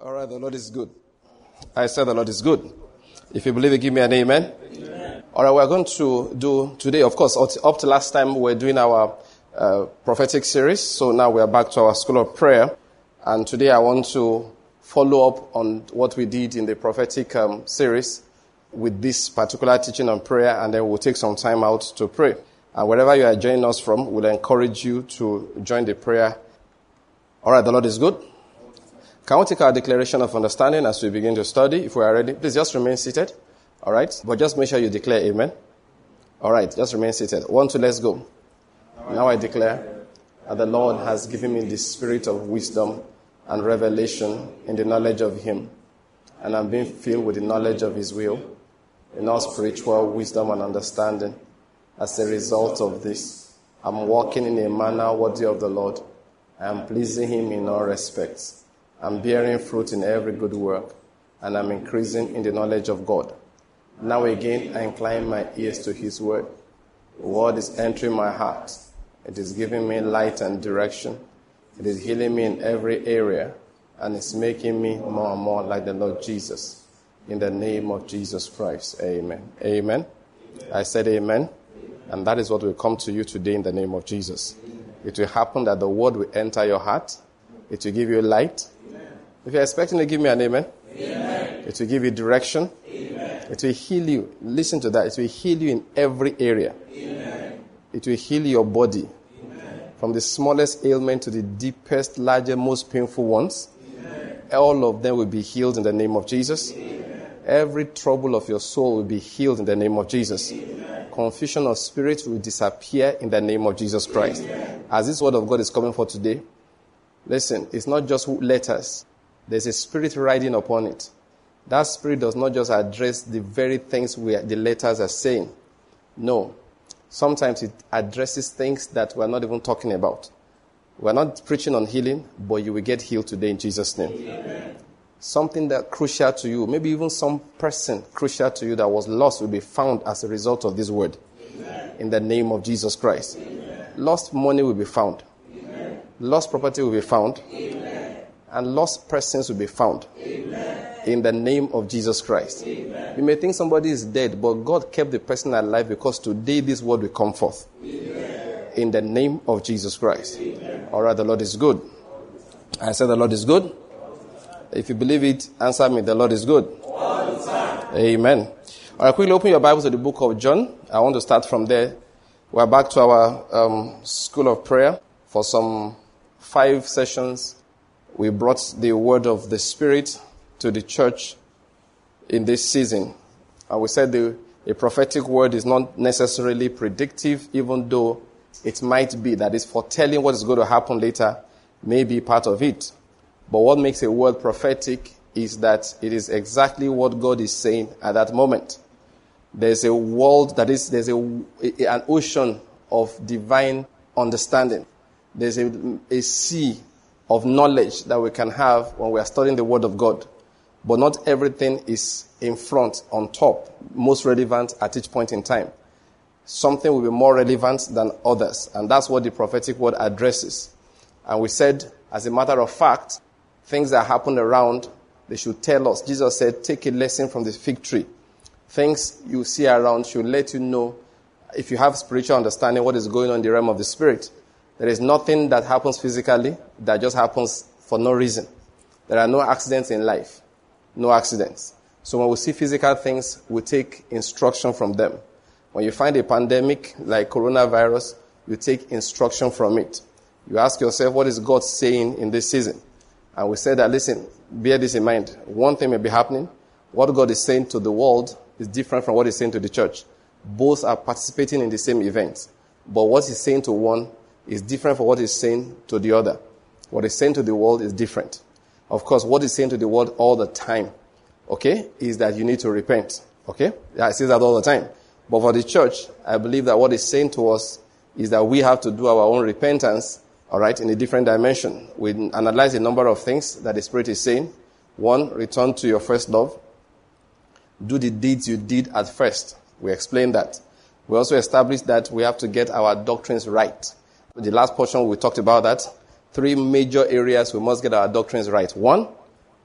All right, the Lord is good. I said the Lord is good. If you believe it, give me an amen. amen. All right, we're going to do today, of course, up to last time we we're doing our uh, prophetic series. So now we're back to our school of prayer. And today I want to follow up on what we did in the prophetic um, series with this particular teaching on prayer, and then we'll take some time out to pray. And wherever you are joining us from, we'll encourage you to join the prayer. All right, the Lord is good. Can we take our declaration of understanding as we begin to study? If we are ready, please just remain seated. All right? But just make sure you declare amen. All right, just remain seated. One, two, let's go. Now I declare that the Lord has given me the spirit of wisdom and revelation in the knowledge of Him, and I'm being filled with the knowledge of His will, in all spiritual wisdom and understanding. As a result of this, I'm walking in a manner worthy of the Lord. I am pleasing Him in all respects. I'm bearing fruit in every good work, and I'm increasing in the knowledge of God. Now again, I incline my ears to His word. The word is entering my heart. It is giving me light and direction. It is healing me in every area, and it's making me more and more like the Lord Jesus. In the name of Jesus Christ. Amen. Amen. amen. I said amen. amen. And that is what will come to you today in the name of Jesus. It will happen that the word will enter your heart. It will give you light if you're expecting to give me an amen, amen. it will give you direction. Amen. It will heal you. Listen to that. It will heal you in every area. Amen. It will heal your body. From the smallest ailment to the deepest, largest, most painful ones. All of them will be healed in the name of Jesus. Every trouble of your soul will be healed in the name of Jesus. Confusion of spirit will disappear in the name of Jesus Christ. As this word of God is coming for today, listen, it's not just letters. There's a spirit riding upon it. That spirit does not just address the very things we, the letters are saying. No. Sometimes it addresses things that we're not even talking about. We're not preaching on healing, but you will get healed today in Jesus' name. Amen. Something that crucial to you, maybe even some person crucial to you that was lost will be found as a result of this word. Amen. In the name of Jesus Christ. Amen. Lost money will be found. Lost property will be found and lost persons will be found. Amen. In the name of Jesus Christ. Amen. You may think somebody is dead, but God kept the person alive because today this word will come forth. Amen. In the name of Jesus Christ. All right, the Lord is good. I said the Lord is good. If you believe it, answer me. The Lord is good. Amen. All right, quickly open your Bibles to the book of John. I want to start from there. We're back to our um, school of prayer for some five sessions we brought the word of the Spirit to the church in this season. And we said the, a prophetic word is not necessarily predictive, even though it might be that is foretelling what is going to happen later, may be part of it. But what makes a word prophetic is that it is exactly what God is saying at that moment. There's a world that is, there's a, an ocean of divine understanding. There's a, a sea of knowledge that we can have when we are studying the Word of God. But not everything is in front, on top, most relevant at each point in time. Something will be more relevant than others. And that's what the prophetic word addresses. And we said, as a matter of fact, things that happen around, they should tell us. Jesus said, take a lesson from the fig tree. Things you see around should let you know, if you have spiritual understanding, what is going on in the realm of the spirit. There is nothing that happens physically that just happens for no reason. There are no accidents in life. No accidents. So when we see physical things, we take instruction from them. When you find a pandemic like coronavirus, you take instruction from it. You ask yourself, what is God saying in this season? And we say that, listen, bear this in mind. One thing may be happening. What God is saying to the world is different from what He's saying to the church. Both are participating in the same event. But what He's saying to one is different from what is saying to the other. What is saying to the world is different. Of course, what is saying to the world all the time, okay, is that you need to repent. Okay? Yeah, I say that all the time. But for the church, I believe that what is saying to us is that we have to do our own repentance, all right, in a different dimension. We analyze a number of things that the Spirit is saying. One, return to your first love. Do the deeds you did at first. We explained that. We also established that we have to get our doctrines right. The last portion we talked about that. Three major areas we must get our doctrines right. One,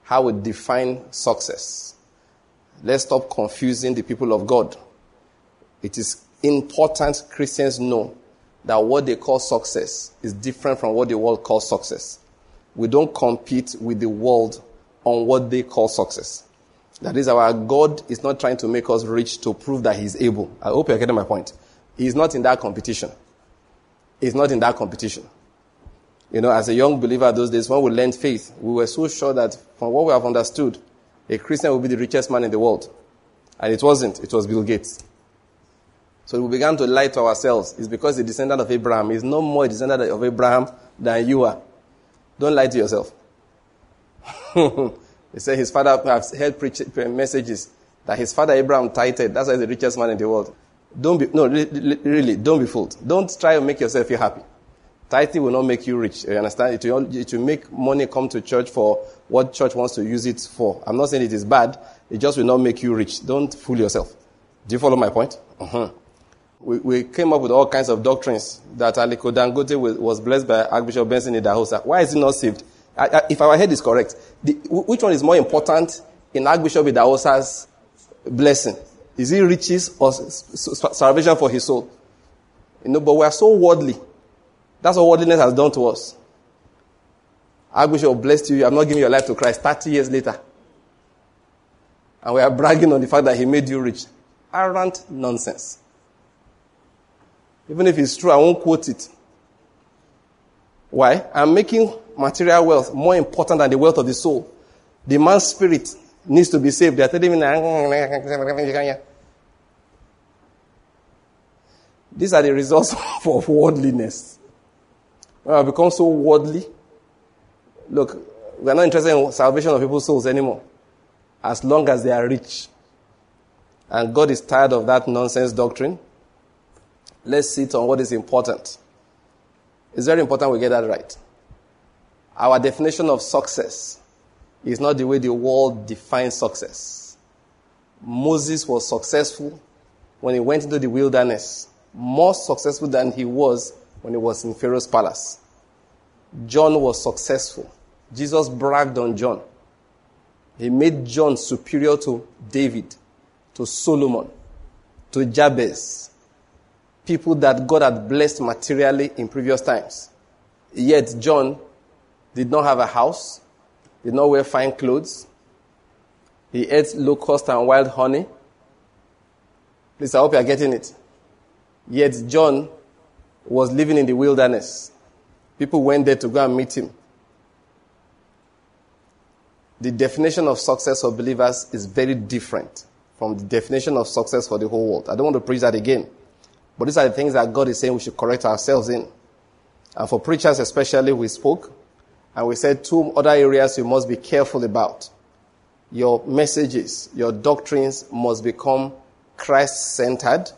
how we define success. Let's stop confusing the people of God. It is important Christians know that what they call success is different from what the world calls success. We don't compete with the world on what they call success. That is, our God is not trying to make us rich to prove that He's able. I hope you're getting my point. He's not in that competition. He's not in that competition. You know, as a young believer those days, when we learned faith, we were so sure that from what we have understood, a Christian will be the richest man in the world. And it wasn't. It was Bill Gates. So we began to lie to ourselves. It's because the descendant of Abraham is no more a descendant of Abraham than you are. Don't lie to yourself. he said his father, has heard preach, uh, messages that his father Abraham tithed. That's why he's the richest man in the world. Don't be, no, really, don't be fooled. Don't try to make yourself feel happy. Tithing will not make you rich. You understand? It will, it will make money come to church for what church wants to use it for. I'm not saying it is bad. It just will not make you rich. Don't fool yourself. Do you follow my point? Uh-huh we, we came up with all kinds of doctrines that Aliko Dangote was blessed by Archbishop Benson Idahosa. Why is he not saved? I, I, if our head is correct, the, which one is more important in Archbishop Idahosa's blessing? Is it riches or salvation for his soul? You know, but we are so worldly. That's what worldliness has done to us. I wish Archbishop blessed you. Have not given your life to Christ 30 years later. And we are bragging on the fact that he made you rich. Arrant nonsense. Even if it's true, I won't quote it. Why? I'm making material wealth more important than the wealth of the soul. The man's spirit needs to be saved. They're telling me, these are the results of worldliness. When I become so worldly, look, we're not interested in salvation of people's souls anymore. As long as they are rich. And God is tired of that nonsense doctrine. Let's sit on what is important. It's very important we get that right. Our definition of success is not the way the world defines success. Moses was successful when he went into the wilderness, more successful than he was when he was in Pharaoh's palace. John was successful. Jesus bragged on John. He made John superior to David, to Solomon, to Jabez, people that God had blessed materially in previous times. Yet John did not have a house, did not wear fine clothes. He ate locust and wild honey. Please, I hope you are getting it. Yet John was living in the wilderness. People went there to go and meet him. The definition of success for believers is very different from the definition of success for the whole world. I don't want to preach that again. But these are the things that God is saying we should correct ourselves in. And for preachers especially, we spoke and we said two other areas you must be careful about. Your messages, your doctrines must become Christ centered.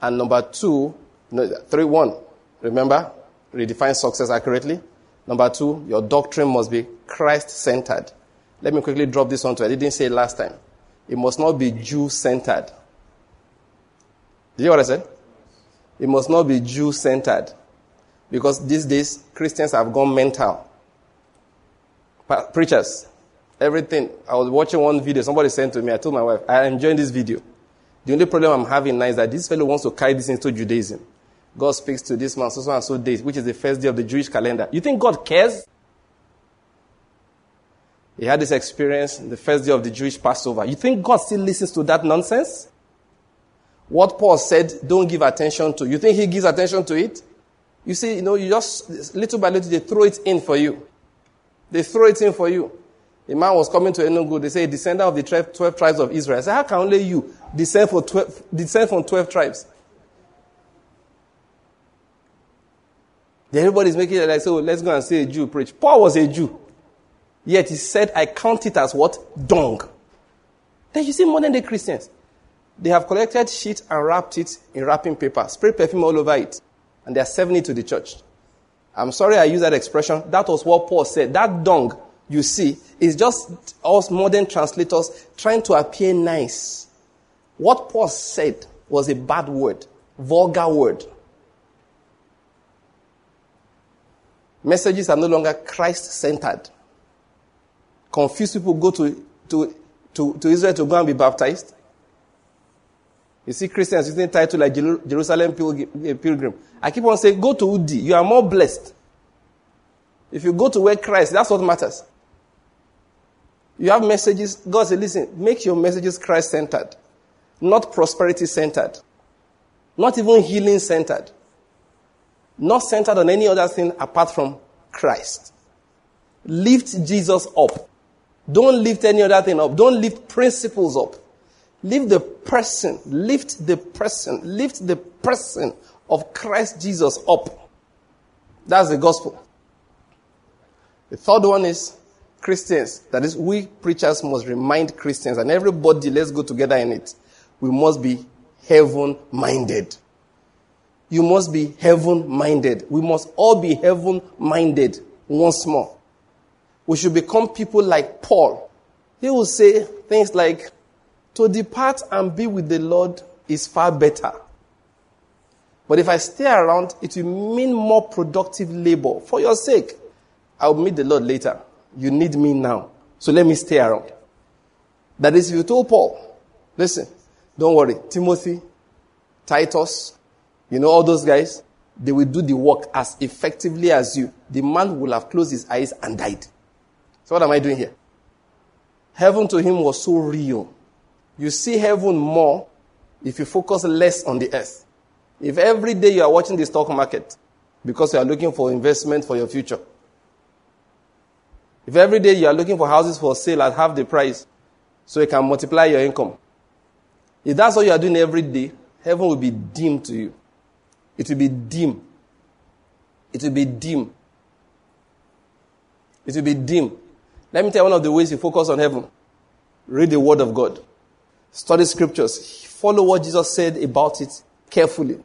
And number two, no, three, one, remember, redefine success accurately. Number two, your doctrine must be Christ centered. Let me quickly drop this onto. I didn't say it last time. It must not be Jew centered. Did you hear what I said? It must not be Jew centered. Because these days, Christians have gone mental. Preachers, everything. I was watching one video, somebody sent to me, I told my wife, I enjoyed this video. The only problem I'm having now is that this fellow wants to carry this into Judaism. God speaks to this man, so and so days, which is the first day of the Jewish calendar. You think God cares? He had this experience, the first day of the Jewish Passover. You think God still listens to that nonsense? What Paul said, don't give attention to. You think he gives attention to it? You see, you know, you just, little by little, they throw it in for you. They throw it in for you. A man was coming to Enugu. They say, descendant of the 12, 12 tribes of Israel. I said, how can only you descend, for 12, descend from 12 tribes? Everybody's making it like, so let's go and see a Jew preach. Paul was a Jew. Yet he said, I count it as what? Dung. Then you see modern day Christians. They have collected sheet and wrapped it in wrapping paper, spray perfume all over it, and they are serving it to the church. I'm sorry I use that expression. That was what Paul said. That dung you see is just us modern translators trying to appear nice. What Paul said was a bad word, vulgar word. Messages are no longer Christ centered. Confused people go to, to, to, to Israel to go and be baptized? You see Christians using title like Jerusalem eh, Pilgrim. I keep on saying, go to Udi. You are more blessed. If you go to where Christ, that's what matters. You have messages. God said, listen, make your messages Christ centered, not prosperity centered, not even healing centered, not centered on any other thing apart from Christ. Lift Jesus up. Don't lift any other thing up. Don't lift principles up. Lift the person, lift the person, lift the person of Christ Jesus up. That's the gospel. The third one is Christians. That is, we preachers must remind Christians, and everybody, let's go together in it. We must be heaven minded. You must be heaven minded. We must all be heaven minded once more. We should become people like Paul. He will say things like, to depart and be with the Lord is far better. But if I stay around, it will mean more productive labor for your sake. I'll meet the Lord later. You need me now. So let me stay around. That is, if you told Paul, listen, don't worry, Timothy, Titus, you know all those guys, they will do the work as effectively as you. The man will have closed his eyes and died. So what am I doing here? Heaven to him was so real. You see heaven more if you focus less on the earth. If every day you are watching the stock market because you are looking for investment for your future, if every day you are looking for houses for sale at half the price so you can multiply your income, if that's what you are doing every day, heaven will be dim to you. It will be dim. It will be dim. It will be dim. Let me tell you one of the ways you focus on heaven. Read the Word of God. Study scriptures. Follow what Jesus said about it carefully.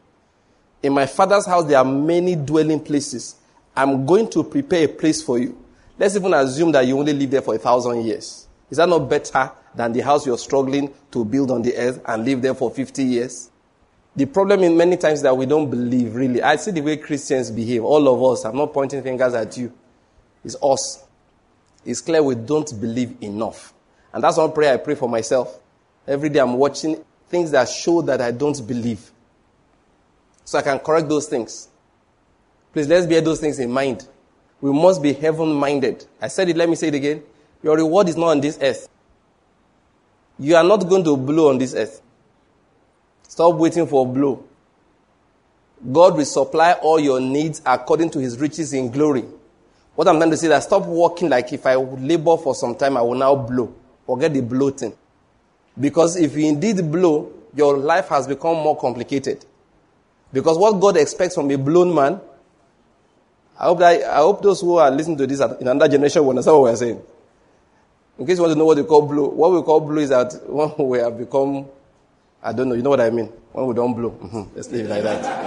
In my father's house, there are many dwelling places. I'm going to prepare a place for you. Let's even assume that you only live there for a thousand years. Is that not better than the house you're struggling to build on the earth and live there for 50 years? The problem in many times that we don't believe, really. I see the way Christians behave. All of us. I'm not pointing fingers at you. It's us. It's clear we don't believe enough. And that's one prayer I pray for myself. Every day I'm watching things that show that I don't believe. So I can correct those things. Please let's bear those things in mind. We must be heaven minded. I said it, let me say it again. Your reward is not on this earth. You are not going to blow on this earth. Stop waiting for a blow. God will supply all your needs according to his riches in glory. What I'm trying to say is that stop working like if I labor for some time, I will now blow. Forget the bloating. Because if you indeed blow, your life has become more complicated. Because what God expects from a blown man, I hope, that, I hope those who are listening to this in another generation will understand what we're saying. In case you want to know what we call blow, what we call blow is that when we have become, I don't know, you know what I mean? When we don't blow. Mm-hmm. Let's leave it like that.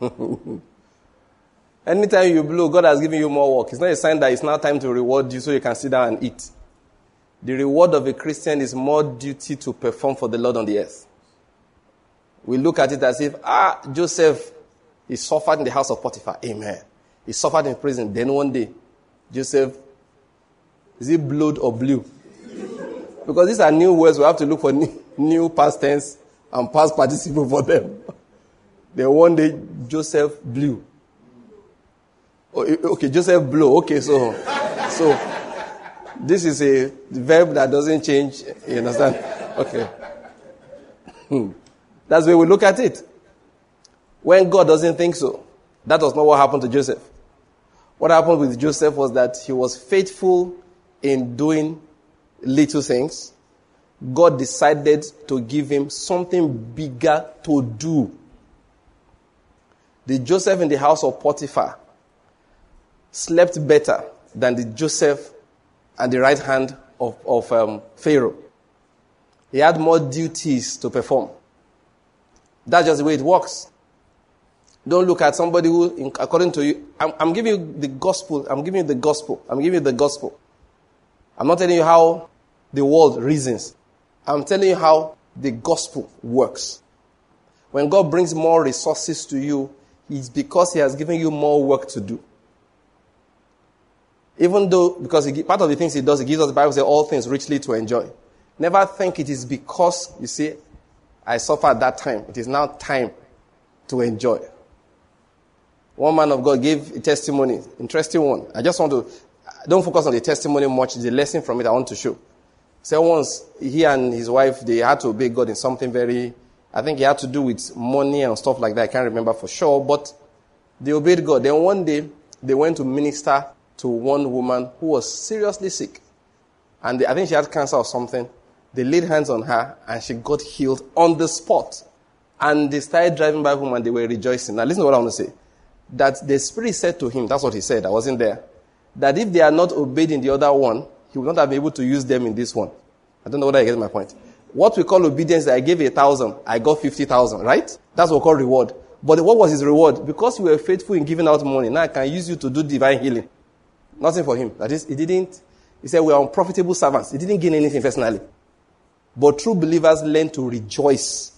Anytime you blow, God has given you more work. It's not a sign that it's now time to reward you so you can sit down and eat. The reward of a Christian is more duty to perform for the Lord on the earth. We look at it as if, ah, Joseph, he suffered in the house of Potiphar. Amen. He suffered in prison. Then one day, Joseph, is it blood or blue? Because these are new words, we have to look for new, past tense and past participle for them. then one day, Joseph blew. Oh, okay, Joseph blew. Okay, so, so this is a verb that doesn't change. You understand? Okay. Hmm. That's way we look at it. When God doesn't think so, that was not what happened to Joseph. What happened with Joseph was that he was faithful in doing little things. God decided to give him something bigger to do. The Joseph in the house of Potiphar slept better than the Joseph at the right hand of, of um, Pharaoh. He had more duties to perform. That's just the way it works. Don't look at somebody who, according to you, I'm, I'm, giving you the gospel. I'm giving you the gospel. I'm giving you the gospel. I'm not telling you how the world reasons. I'm telling you how the gospel works. When God brings more resources to you, it's because He has given you more work to do. Even though, because he, part of the things he does, he gives us the Bible says all things richly to enjoy. Never think it is because, you see, I suffered that time. It is now time to enjoy. One man of God gave a testimony, interesting one. I just want to, don't focus on the testimony much, the lesson from it I want to show. So once he and his wife, they had to obey God in something very, I think it had to do with money and stuff like that. I can't remember for sure, but they obeyed God. Then one day, they went to minister to one woman who was seriously sick. And I think she had cancer or something. They laid hands on her and she got healed on the spot. And they started driving by home and they were rejoicing. Now listen to what I want to say. That the Spirit said to him, that's what he said, I wasn't there, that if they are not obeyed in the other one, he will not have been able to use them in this one. I don't know whether I get my point. What we call obedience, I gave a thousand, I got fifty thousand, right? That's what we call reward. But what was his reward? Because you were faithful in giving out money, now I can use you to do divine healing. Nothing for him. That is, he didn't, he said we are unprofitable servants. He didn't gain anything personally. But true believers learn to rejoice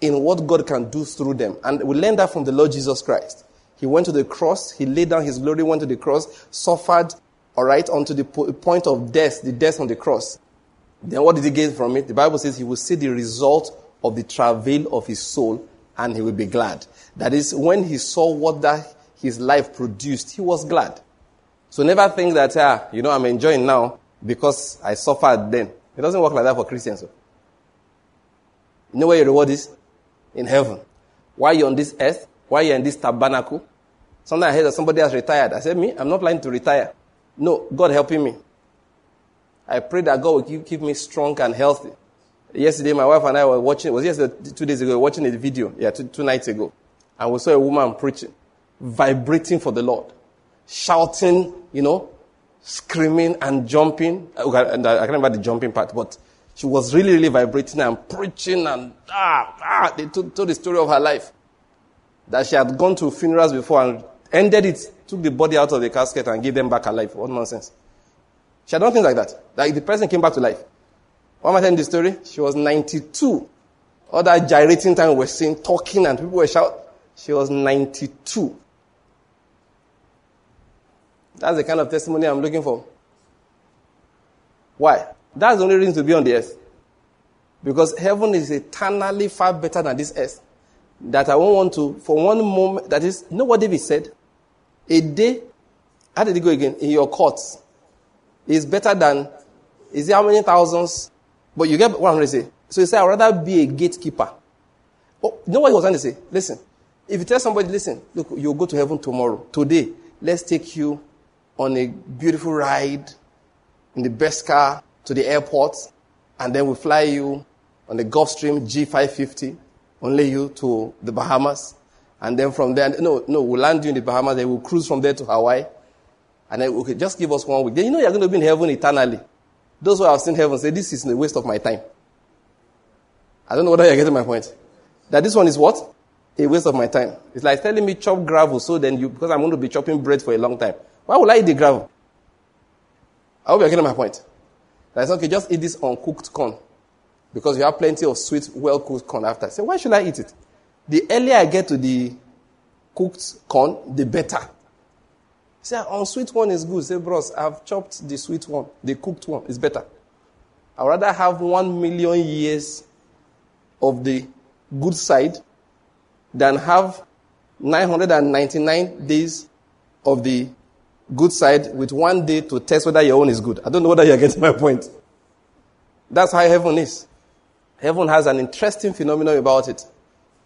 in what God can do through them. And we learn that from the Lord Jesus Christ. He went to the cross, he laid down his glory, went to the cross, suffered, all right, unto the point of death, the death on the cross. Then what did he gain from it? The Bible says he will see the result of the travail of his soul and he will be glad. That is, when he saw what that his life produced, he was glad. So never think that, ah, you know, I'm enjoying now because I suffered then. It doesn't work like that for Christians. You know where your reward is? In heaven. Why you on this earth? Why you in this tabernacle? Sometimes I heard that somebody has retired. I said, me? I'm not planning to retire. No, God helping me. I pray that God will keep, keep me strong and healthy. Yesterday, my wife and I were watching, it was yesterday, two days ago, watching a video, yeah, two, two nights ago. And we saw a woman preaching, vibrating for the Lord, shouting, you know, screaming and jumping. And I can't remember the jumping part, but she was really, really vibrating and preaching and ah, ah. They told, told the story of her life. That she had gone to funerals before and ended it, took the body out of the casket and gave them back alive. What nonsense. She had done things like that. Like the person came back to life. One I telling the story? She was 92. All that gyrating time we were seeing, talking, and people were shouting. She was 92. That's the kind of testimony I'm looking for. Why? That's the only reason to be on the earth. Because heaven is eternally far better than this earth. That I won't want to, for one moment, that is, you know what David said? A day, how did it go again? In your courts is better than, is it how many thousands? But you get what I'm going to say. So he said, I'd rather be a gatekeeper. Oh, you know what he was trying to say? Listen. If you tell somebody, listen, look, you'll go to heaven tomorrow. Today, let's take you on a beautiful ride in the best car to the airport, and then we'll fly you on the Gulfstream G550, only you to the Bahamas. And then from there, no, no, we'll land you in the Bahamas, then we'll cruise from there to Hawaii. And then, okay, just give us one week. Then you know you're going to be in heaven eternally. Those who have seen heaven say, this is a waste of my time. I don't know whether you're getting my point. That this one is what? A waste of my time. It's like telling me chop gravel so then you, because I'm going to be chopping bread for a long time. Why would I eat the gravel? I hope you're getting my point. That's okay, just eat this uncooked corn. Because you have plenty of sweet, well cooked corn after. Say, why should I eat it? The earlier I get to the cooked corn, the better. Say, on sweet one is good. Say, bros, I've chopped the sweet one. The cooked one is better. I'd rather have one million years of the good side than have 999 days of the good side with one day to test whether your own is good. I don't know whether you're getting my point. That's how heaven is. Heaven has an interesting phenomenon about it.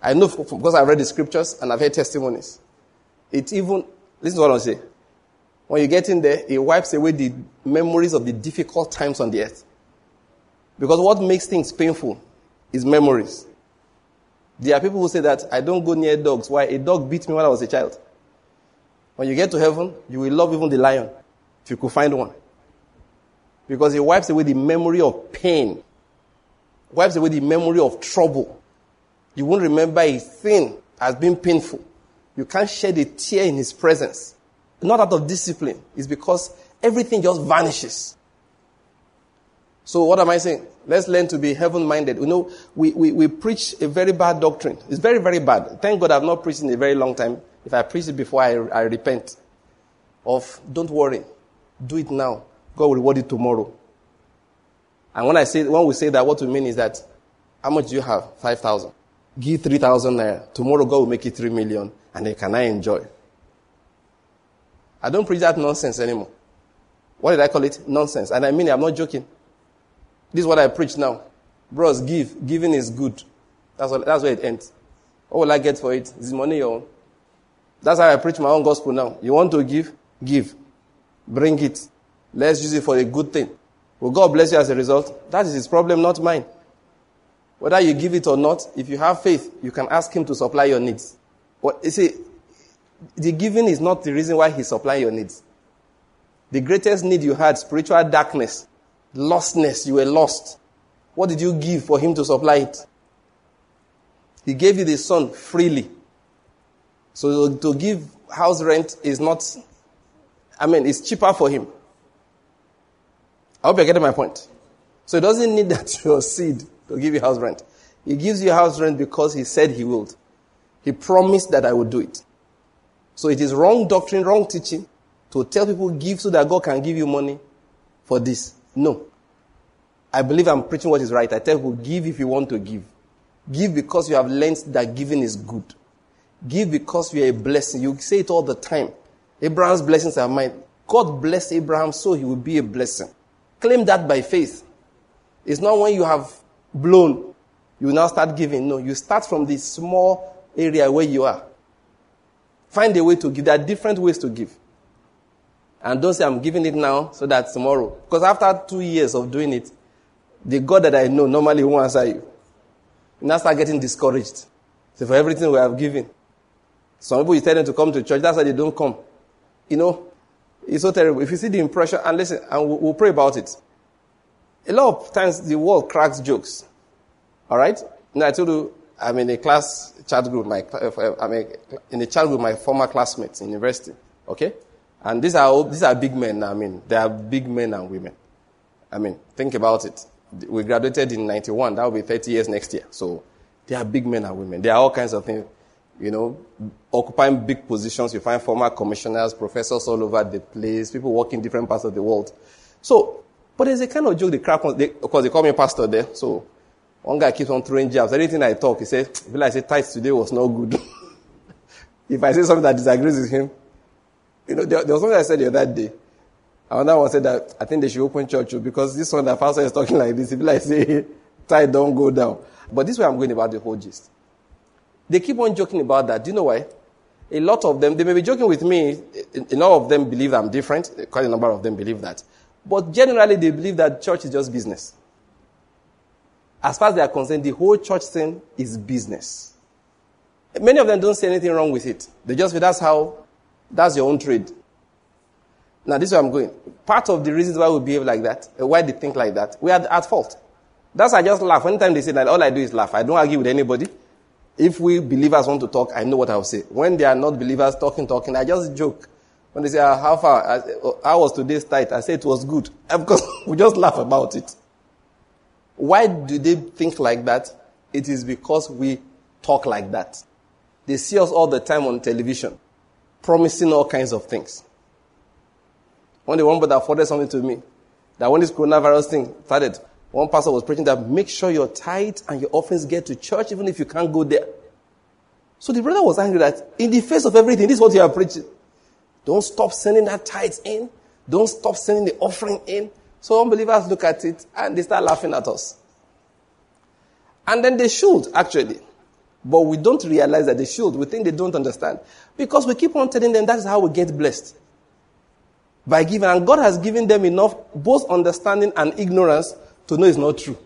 I know because I've read the scriptures and I've heard testimonies. It even, listen to what I'm saying. When you get in there, it wipes away the memories of the difficult times on the earth. Because what makes things painful is memories. There are people who say that I don't go near dogs. Why? A dog beat me when I was a child. When you get to heaven, you will love even the lion, if you could find one. Because it wipes away the memory of pain, wipes away the memory of trouble. You won't remember a thing as being painful. You can't shed a tear in his presence not out of discipline. It's because everything just vanishes. So what am I saying? Let's learn to be heaven minded. You know, we, we, we preach a very bad doctrine. It's very, very bad. Thank God I've not preached in a very long time. If I preach it before, I, I repent. Of don't worry. Do it now. God will reward you tomorrow. And when I say, when we say that, what we mean is that, how much do you have? 5,000. Give 3,000 naira. Tomorrow God will make it 3 million and then can I enjoy? I don't preach that nonsense anymore. What did I call it? Nonsense. And I mean I'm not joking. This is what I preach now. Bros, give. Giving is good. That's, what, that's where it ends. What will I get for it? Is money your own? That's how I preach my own gospel now. You want to give? Give. Bring it. Let's use it for a good thing. Will God bless you as a result? That is his problem, not mine. Whether you give it or not, if you have faith, you can ask him to supply your needs. What, you see, the giving is not the reason why he supplying your needs. The greatest need you had, spiritual darkness, lostness, you were lost. What did you give for him to supply it? He gave you the son freely. So to give house rent is not, I mean, it's cheaper for him. I hope you're getting my point. So he doesn't need that your seed to give you house rent. He gives you house rent because he said he would. He promised that I would do it. So it is wrong doctrine, wrong teaching to tell people give so that God can give you money for this. No. I believe I'm preaching what is right. I tell people give if you want to give. Give because you have learned that giving is good. Give because you are a blessing. You say it all the time. Abraham's blessings are mine. God bless Abraham so he will be a blessing. Claim that by faith. It's not when you have blown, you now start giving. No, you start from this small area where you are. Find a way to give. There are different ways to give. And don't say I'm giving it now so that tomorrow. Because after two years of doing it, the God that I know normally won't answer you. You now start getting discouraged. So for everything we have given. Some people you tell them to come to church, that's why they don't come. You know, it's so terrible. If you see the impression, and listen, and we'll, we'll pray about it. A lot of times the world cracks jokes. All right? Now I told you, I'm in a class chat group. My, uh, I'm in a chat group with my former classmates in university. Okay? And these are these are big men. I mean, they are big men and women. I mean, think about it. We graduated in '91. That will be 30 years next year. So they are big men and women. There are all kinds of things. You know, occupying big positions. You find former commissioners, professors all over the place. People working in different parts of the world. So, but there's a kind of joke they crack on. They, they call me pastor there. So one guy keeps on throwing jabs. Anything I talk, he says, "If I say tithes today was not good." if I say something that disagrees with him, you know, there, there was something I said the other day. Another one said that I think they should open church because this one, the pastor is talking like this. If I say tithe don't go down, but this way I'm going about the whole gist. They keep on joking about that. Do you know why? A lot of them, they may be joking with me. A lot of them believe I'm different. Quite a number of them believe that. But generally, they believe that church is just business. As far as they are concerned, the whole church thing is business. Many of them don't see anything wrong with it. They just feel that's how, that's your own trade. Now, this is where I'm going. Part of the reasons why we behave like that, uh, why they think like that, we are at fault. That's why I just laugh. Anytime they say that, all I do is laugh. I don't argue with anybody. If we believers want to talk, I know what I'll say. When they are not believers talking, talking, I just joke. When they say, ah, how far? I, how was today's tithe? I say it was good. Because we just laugh about it. Why do they think like that? It is because we talk like that. They see us all the time on television, promising all kinds of things. One day, one brother forwarded something to me that when this coronavirus thing started, one pastor was preaching that make sure your tithe and your offerings get to church even if you can't go there. So the brother was angry that in the face of everything, this is what you are preaching. Don't stop sending that tithe in. Don't stop sending the offering in. So unbelievers look at it and they start laughing at us. And then they should, actually. But we don't realize that they should. We think they don't understand. Because we keep on telling them that's how we get blessed. By giving. And God has given them enough both understanding and ignorance to know it's not true.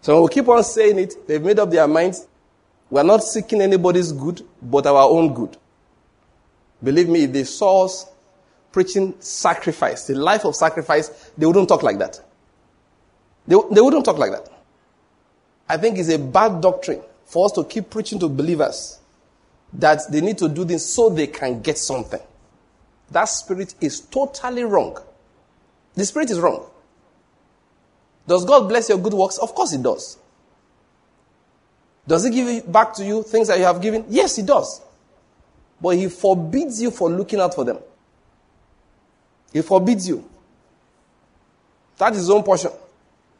So we keep on saying it. They've made up their minds. We're not seeking anybody's good, but our own good. Believe me, if they saw us preaching sacrifice, the life of sacrifice, they wouldn't talk like that. They, they wouldn't talk like that. I think it's a bad doctrine for us to keep preaching to believers that they need to do this so they can get something. That spirit is totally wrong. The spirit is wrong. Does God bless your good works? Of course He does. Does He give back to you things that you have given? Yes, He does. But He forbids you for looking out for them. He forbids you. That is his own portion.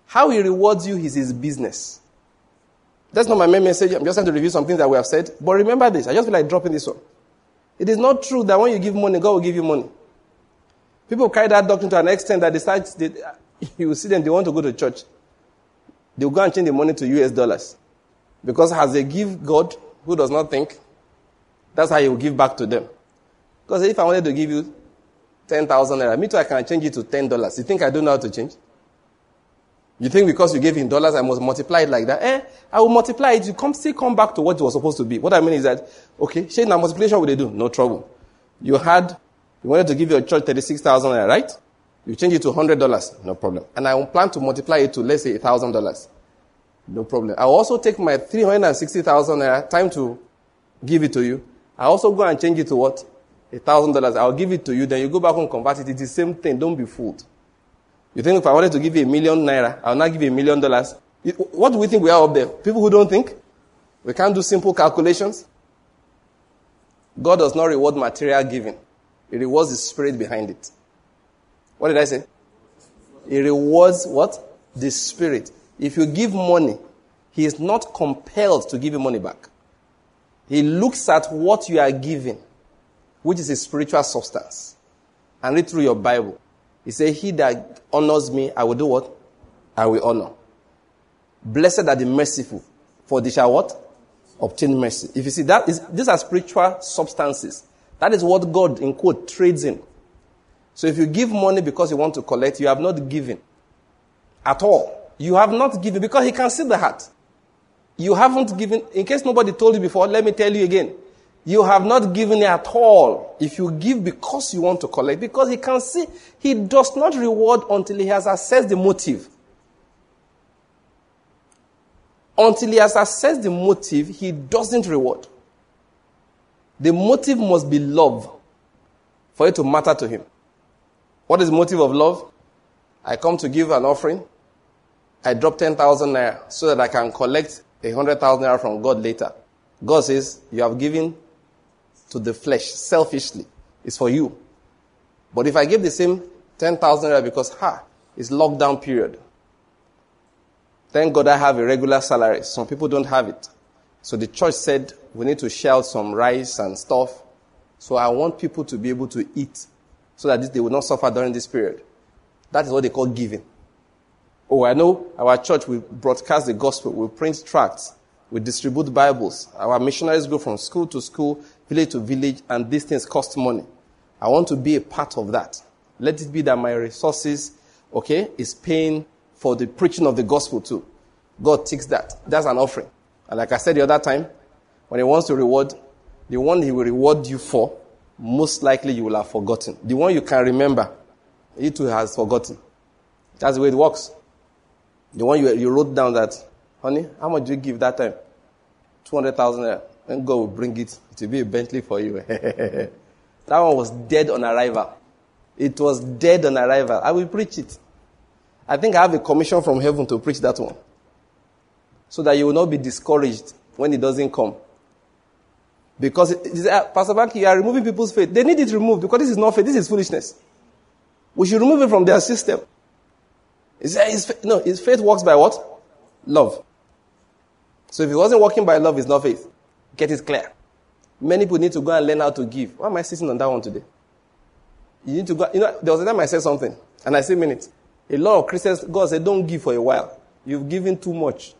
How he rewards you is his business. That's not my main message. I'm just trying to review some things that we have said. But remember this. I just feel like dropping this one. It is not true that when you give money, God will give you money. People carry that doctrine to an extent that they start, they, you see them, they want to go to church. They will go and change the money to US dollars. Because as they give God, who does not think, that's how he will give back to them. Because if I wanted to give you 10,000 naira, me too, I can change it to $10. You think I don't know how to change? You think because you gave in dollars, I must multiply it like that? Eh, I will multiply it. You come, still come back to what it was supposed to be. What I mean is that, okay, share now multiplication, what they do? No trouble. You had, you wanted to give your church 36,000 naira, right? You change it to $100, no problem. And I plan to multiply it to, let's say, $1,000. No problem. I also take my 360,000 naira, time to give it to you. I also go and change it to what? $1,000. I'll give it to you, then you go back and convert it. It's the same thing. Don't be fooled. You think if I wanted to give you a million naira, I'll not give you a million dollars? What do we think we are up there? People who don't think? We can't do simple calculations? God does not reward material giving. He rewards the spirit behind it. What did I say? He rewards what? The spirit. If you give money, he is not compelled to give you money back. He looks at what you are giving, which is a spiritual substance, and read through your Bible. He said, He that honors me, I will do what? I will honor. Blessed are the merciful, for they shall what? Obtain mercy. If you see that, is, these are spiritual substances. That is what God, in quote, trades in. So if you give money because you want to collect, you have not given at all. You have not given because He can see the heart. You haven't given, in case nobody told you before, let me tell you again. You have not given at all. If you give because you want to collect, because He can see, He does not reward until He has assessed the motive. Until He has assessed the motive, He doesn't reward. The motive must be love for it to matter to Him. What is motive of love? I come to give an offering. I drop 10,000 naira so that I can collect a 100,000 naira from God later. God says, You have given to the flesh selfishly. It's for you. But if I give the same 10,000 naira because, ha, it's lockdown period. Thank God I have a regular salary. Some people don't have it. So the church said we need to shell some rice and stuff. So I want people to be able to eat so that they will not suffer during this period. That is what they call giving. Oh, I know our church, we broadcast the gospel, we print tracts, we distribute Bibles. Our missionaries go from school to school, village to village, and these things cost money. I want to be a part of that. Let it be that my resources, okay, is paying for the preaching of the gospel too. God takes that. That's an offering. And like I said the other time, when He wants to reward, the one He will reward you for most likely you will have forgotten. The one you can remember, he too has forgotten. That's the way it works. The one you, you wrote down that, honey, how much do you give that time? 200,000 And God will bring it. It will be a Bentley for you. that one was dead on arrival. It was dead on arrival. I will preach it. I think I have a commission from heaven to preach that one. So that you will not be discouraged when it doesn't come. Because, uh, Pastor Banky, you are removing people's faith. They need it removed because this is not faith, this is foolishness. We should remove it from their system. It's, it's, no, his faith works by what? Love. So if it wasn't working by love, it's not faith. Get it clear. Many people need to go and learn how to give. Why am I sitting on that one today? You need to go. You know, there was a time I said something, and I said, minute. A lot of Christians, God said, don't give for a while. You've given too much.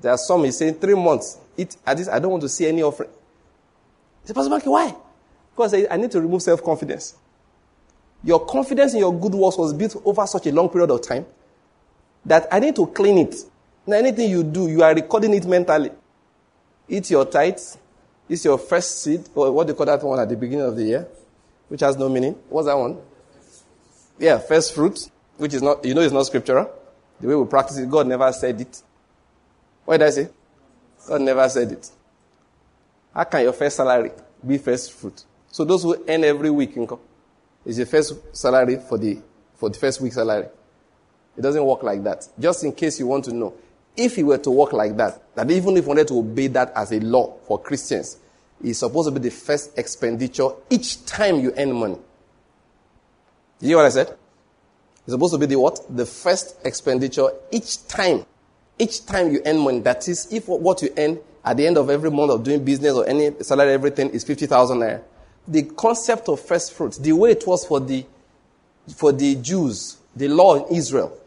There are some, he's saying, three months. It, at this. I don't want to see any offering. He said, Pastor Banky, why? Because I, need to remove self confidence. Your confidence in your good works was built over such a long period of time that I need to clean it. Now, anything you do, you are recording it mentally. Eat your tithes. It's your first seed, or what do you call that one at the beginning of the year, which has no meaning. What's that one? Yeah, first fruit, which is not, you know, it's not scriptural. The way we practice it, God never said it. What did I say? God never said it. How can your first salary be first fruit? So those who earn every week income is your first salary for the for the first week salary. It doesn't work like that. Just in case you want to know, if it were to work like that, that even if you wanted to obey that as a law for Christians, it's supposed to be the first expenditure each time you earn money. you hear what I said? It's supposed to be the what? The first expenditure each time. Each time you earn money. That is, if what you earn at the end of every month of doing business or any salary, everything is 50,000 naira. The concept of first fruits, the way it was for the, for the Jews, the law in Israel,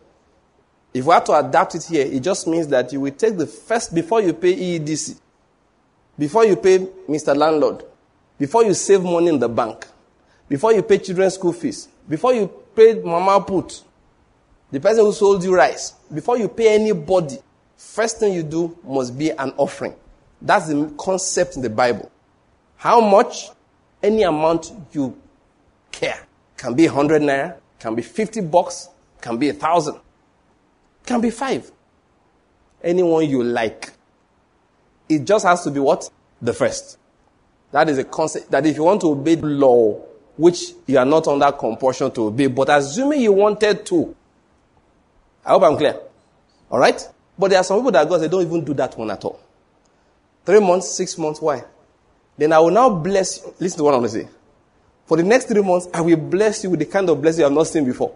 if we have to adapt it here, it just means that you will take the first, before you pay EEDC, before you pay Mr. Landlord, before you save money in the bank, before you pay children's school fees, before you pay mama put, the person who sold you rice, before you pay anybody, first thing you do must be an offering. That's the concept in the Bible. How much? Any amount you care. Can be 100 naira, can be 50 bucks, can be a thousand, can be five. Anyone you like. It just has to be what? The first. That is a concept that if you want to obey the law, which you are not under compulsion to obey, but assuming you wanted to, I hope I'm clear. All right? But there are some people that God they don't even do that one at all. Three months, six months, why? Then I will now bless you. Listen to what I'm going to say. For the next three months, I will bless you with the kind of blessing you have not seen before.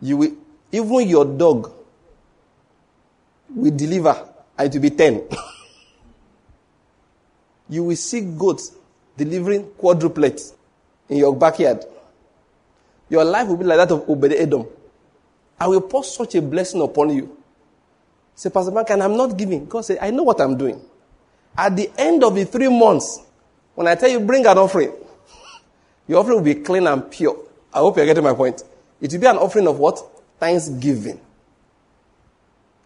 You will, even your dog will deliver, and it will be ten. you will see goats delivering quadruplets in your backyard. Your life will be like that of Obed Edom. I will pour such a blessing upon you. Say, Pastor Mark, and I'm not giving. God said, I know what I'm doing. At the end of the three months, when I tell you bring an offering, your offering will be clean and pure. I hope you're getting my point. It will be an offering of what? Thanksgiving.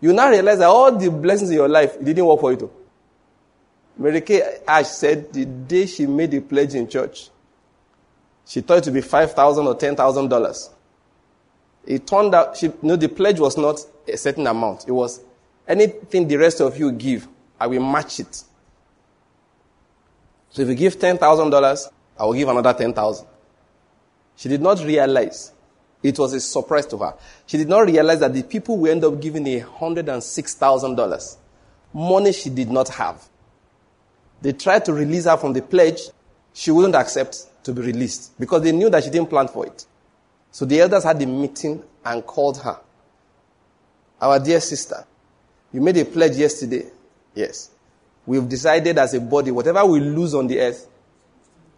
You now realize that all the blessings in your life, didn't work for you. Too. Mary Kay Ash said the day she made the pledge in church, she thought it to be five thousand or ten thousand dollars. It turned out, she, know, the pledge was not a certain amount. It was anything the rest of you give, I will match it. So if you give ten thousand dollars, I will give another ten thousand. She did not realize it was a surprise to her. She did not realize that the people will end up giving a hundred and six thousand dollars, money she did not have. They tried to release her from the pledge. She wouldn't accept to be released because they knew that she didn't plan for it. So the elders had a meeting and called her. Our dear sister, you made a pledge yesterday. Yes. We've decided as a body, whatever we lose on the earth,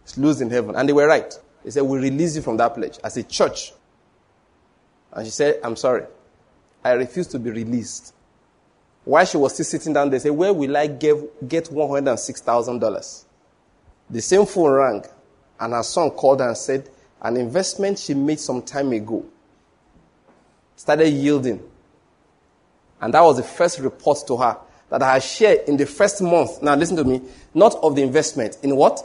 is lose in heaven. And they were right. They said, we release you from that pledge as a church. And she said, I'm sorry. I refuse to be released. While she was still sitting down, they said, Where will I get, get $106,000? The same phone rang, and her son called and said, An investment she made some time ago started yielding. And that was the first report to her that I had shared in the first month. Now, listen to me, not of the investment. In what?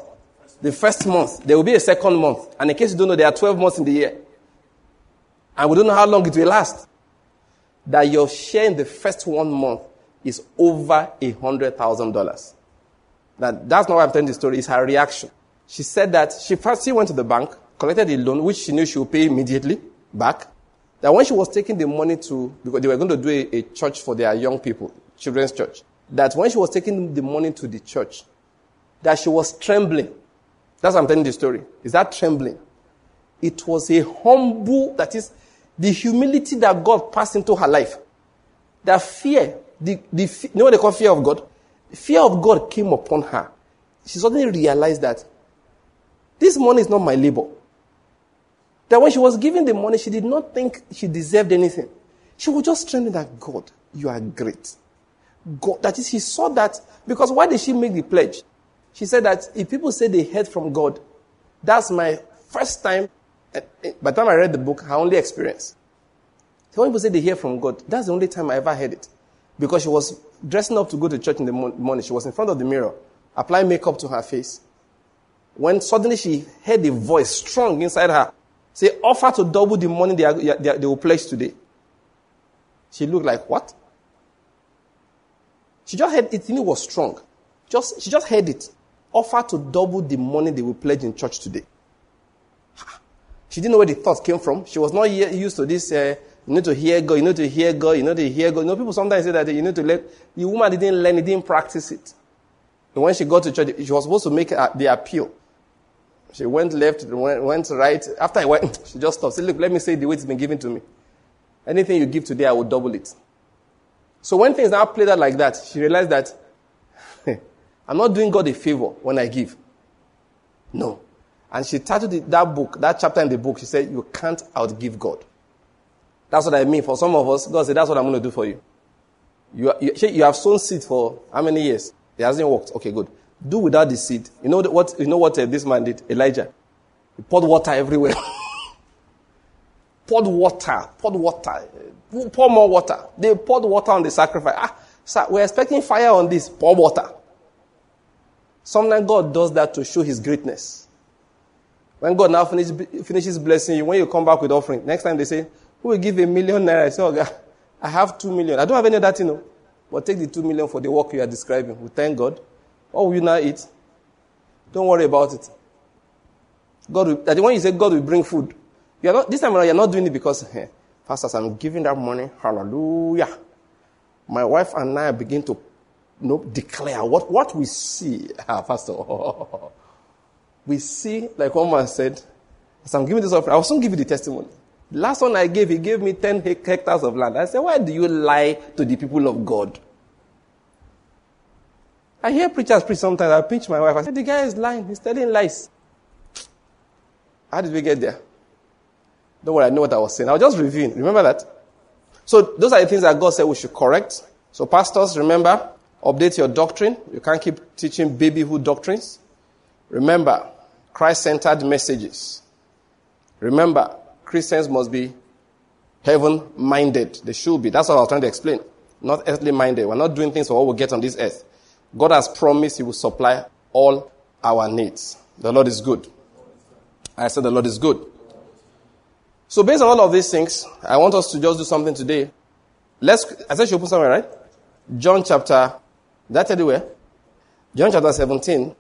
The first month. There will be a second month. And in case you don't know, there are 12 months in the year. And we don't know how long it will last that your share in the first one month is over a hundred thousand dollars. Now that's not why I'm telling the story, it's her reaction. She said that she first she went to the bank, collected a loan, which she knew she would pay immediately back. That when she was taking the money to, because they were going to do a, a church for their young people, children's church, that when she was taking the money to the church, that she was trembling. That's why I'm telling the story. Is that trembling? It was a humble, that is, the humility that God passed into her life, that fear, the, the, you know what they call fear of God? Fear of God came upon her. She suddenly realized that this money is not my labor. That when she was giving the money, she did not think she deserved anything. She was just trembling that God, you are great. God, that is, she saw that because why did she make the pledge? She said that if people say they heard from God, that's my first time by the time I read the book, I only experienced. So when people say they hear from God, that's the only time I ever heard it. Because she was dressing up to go to church in the morning. She was in front of the mirror, applying makeup to her face. When suddenly she heard a voice strong inside her say, offer to double the money they, are, they, they will pledge today. She looked like, what? She just heard it, it was strong. Just, she just heard it. Offer to double the money they will pledge in church today. She didn't know where the thought came from. She was not used to this. Uh, you need to hear God. You need to hear God. You need to hear God. You know, people sometimes say that you need to let. The woman didn't learn. It didn't practice it. And when she got to church, she was supposed to make the appeal. She went left, went, right. After I went, she just stopped. Said, look, let me say the way it's been given to me. Anything you give today, I will double it. So when things now played out like that, she realized that I'm not doing God a favor when I give. No. And she titled that book, that chapter in the book, she said, You can't outgive God. That's what I mean. For some of us, God said, That's what I'm going to do for you. You, you, you have sown seed for how many years? It hasn't worked. Okay, good. Do without the seed. You know what, you know what uh, this man did? Elijah. He poured water everywhere. poured water, poured water, pour more water. They poured water on the sacrifice. Ah, sir, we're expecting fire on this. Pour water. Sometimes God does that to show his greatness. When God now finish, finishes blessing you, when you come back with offering, next time they say, Who will give a million naira? I say, Oh, God, I have two million. I don't have any of that, you know. But take the two million for the work you are describing. We thank God. What will you now eat? Don't worry about it. God will, that when you say God will bring food, you are not, this time around, you're not doing it because, hey, pastors, I'm giving that money. Hallelujah. My wife and I begin to you know, declare what, what we see. Ah, Pastor, we see, like one man said, as I'm giving this offering, I will soon give you the testimony. last one I gave, he gave me 10 hectares of land. I said, why do you lie to the people of God? I hear preachers preach sometimes. I pinch my wife. I said, the guy is lying. He's telling lies. How did we get there? Don't worry, I know what I was saying. I was just reviewing. Remember that? So those are the things that God said we should correct. So pastors, remember, update your doctrine. You can't keep teaching babyhood doctrines. Remember, Christ-centered messages. Remember, Christians must be heaven-minded. They should be. That's what I was trying to explain. Not earthly-minded. We're not doing things for what we get on this earth. God has promised He will supply all our needs. The Lord is good. I said the Lord is good. So based on all of these things, I want us to just do something today. Let's, I said you open somewhere, right? John chapter, that anywhere? John chapter 17.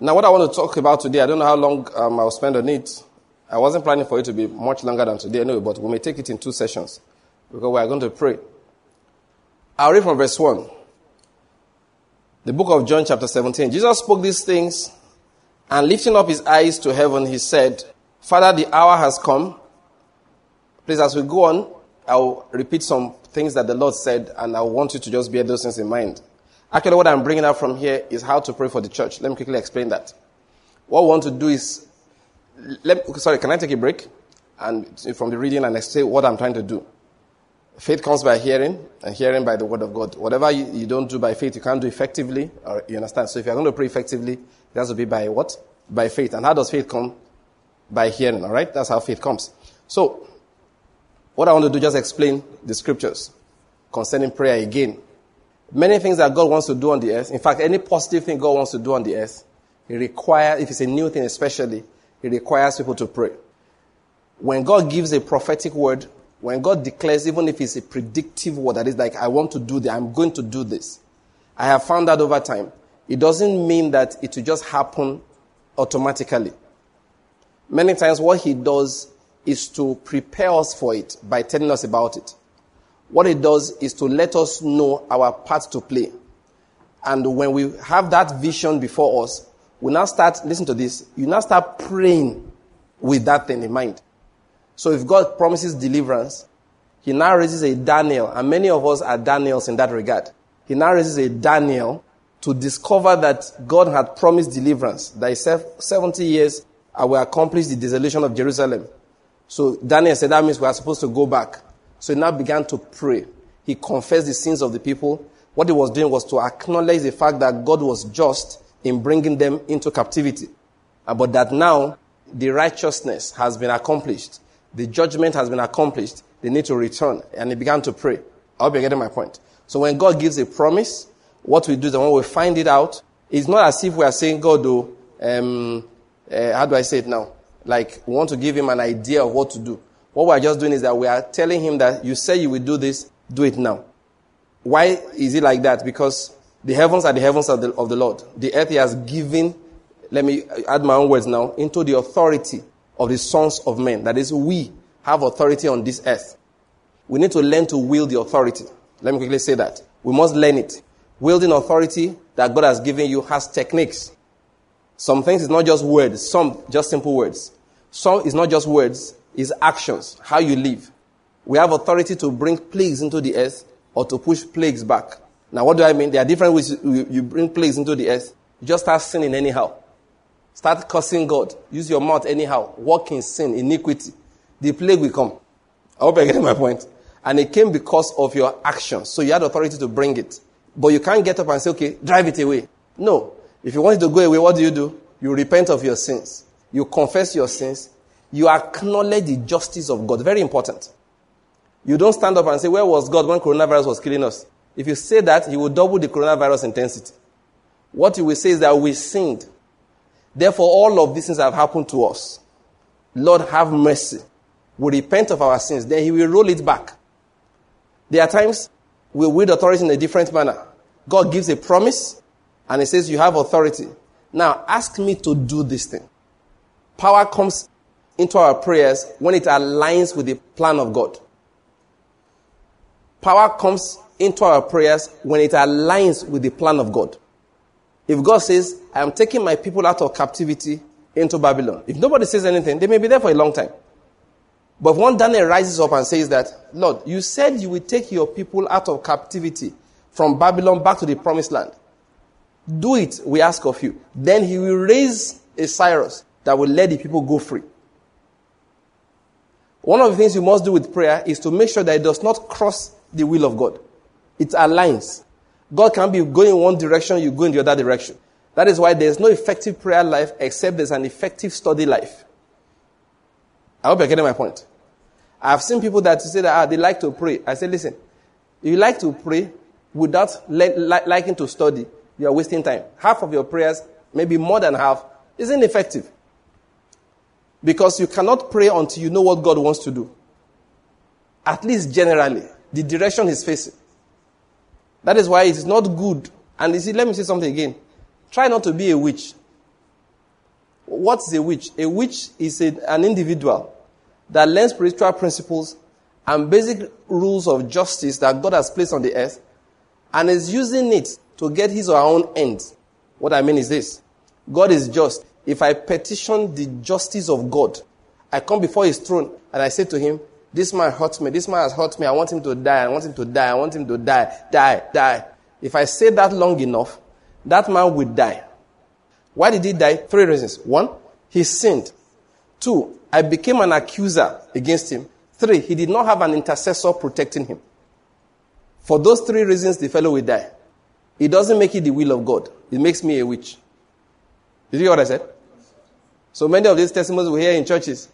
Now what I want to talk about today, I don't know how long um, I'll spend on it. I wasn't planning for it to be much longer than today anyway, but we may take it in two sessions because we are going to pray. I'll read from verse 1. The book of John, chapter 17. Jesus spoke these things, and lifting up his eyes to heaven, he said, Father, the hour has come. Please, as we go on, I'll repeat some things that the Lord said, and I want you to just bear those things in mind. Actually, what I'm bringing up from here is how to pray for the church. Let me quickly explain that. What we want to do is, let, sorry, can I take a break? And from the reading and I say what I'm trying to do. Faith comes by hearing, and hearing by the word of God. Whatever you, you, don't do by faith, you can't do effectively. Or you understand? So if you're going to pray effectively, it has to be by what? By faith. And how does faith come? By hearing, alright? That's how faith comes. So, what I want to do, just explain the scriptures concerning prayer again. Many things that God wants to do on the earth, in fact, any positive thing God wants to do on the earth, He requires, if it's a new thing especially, He requires people to pray. When God gives a prophetic word, when God declares, even if it's a predictive word that is like, I want to do this, I'm going to do this. I have found that over time. It doesn't mean that it will just happen automatically. Many times what he does is to prepare us for it by telling us about it. What it does is to let us know our part to play. And when we have that vision before us, we now start, listen to this, you now start praying with that thing in mind. So if God promises deliverance, he now raises a Daniel, and many of us are Daniels in that regard. He now raises a Daniel to discover that God had promised deliverance, that he said 70 years I will accomplish the dissolution of Jerusalem. So Daniel said that means we are supposed to go back. So he now began to pray. He confessed the sins of the people. What he was doing was to acknowledge the fact that God was just in bringing them into captivity. But that now the righteousness has been accomplished. The judgment has been accomplished. They need to return. And he began to pray. I hope you're getting my point. So when God gives a promise, what we do is when we find it out, it's not as if we are saying, God, oh, um, uh, how do I say it now? Like, we want to give him an idea of what to do. What we are just doing is that we are telling him that you say you will do this, do it now. Why is it like that? Because the heavens are the heavens of the, of the Lord. The earth he has given, let me add my own words now, into the authority of the sons of men. That is, we have authority on this earth. We need to learn to wield the authority. Let me quickly say that. We must learn it. Wielding authority that God has given you has techniques. Some things is not just words, some just simple words. Some is not just words, is actions, how you live. We have authority to bring plagues into the earth or to push plagues back. Now, what do I mean? There are different ways you bring plagues into the earth. You just start sinning anyhow. Start cursing God. Use your mouth anyhow. Walk in sin, iniquity. The plague will come. I hope I get my point. And it came because of your actions. So you had authority to bring it. But you can't get up and say, okay, drive it away. No. If you want it to go away, what do you do? You repent of your sins. You confess your sins. You acknowledge the justice of God. Very important. You don't stand up and say, where was God when coronavirus was killing us? If you say that, he will double the coronavirus intensity. What you will say is that we sinned. Therefore, all of these things have happened to us. Lord, have mercy. We repent of our sins. Then he will roll it back. There are times we wield authority in a different manner. God gives a promise and he says, You have authority. Now ask me to do this thing. Power comes into our prayers when it aligns with the plan of God. Power comes into our prayers when it aligns with the plan of God. If God says, I am taking my people out of captivity into Babylon, if nobody says anything, they may be there for a long time. But when Daniel rises up and says that, Lord, you said you will take your people out of captivity from Babylon back to the promised land. Do it, we ask of you. Then he will raise a Cyrus that will let the people go free. One of the things you must do with prayer is to make sure that it does not cross the will of God. It aligns. God can be going in one direction, you go in the other direction. That is why there's no effective prayer life except there's an effective study life. I hope you're getting my point. I've seen people that say that ah, they like to pray. I say, listen, if you like to pray without li- liking to study, you are wasting time. Half of your prayers, maybe more than half, isn't effective. Because you cannot pray until you know what God wants to do. At least generally, the direction He's facing. That is why it is not good. And you see, let me say something again. Try not to be a witch. What's a witch? A witch is a, an individual that learns spiritual principles and basic rules of justice that God has placed on the earth and is using it to get his or her own ends. What I mean is this God is just. If I petition the justice of God, I come before his throne and I say to him, This man hurt me. This man has hurt me. I want him to die. I want him to die. I want him to die. Die. Die. If I say that long enough, that man will die. Why did he die? Three reasons. One, he sinned. Two, I became an accuser against him. Three, he did not have an intercessor protecting him. For those three reasons, the fellow will die. It doesn't make it the will of God. It makes me a witch. Did you hear what I said? So many of these testimonies we hear in churches.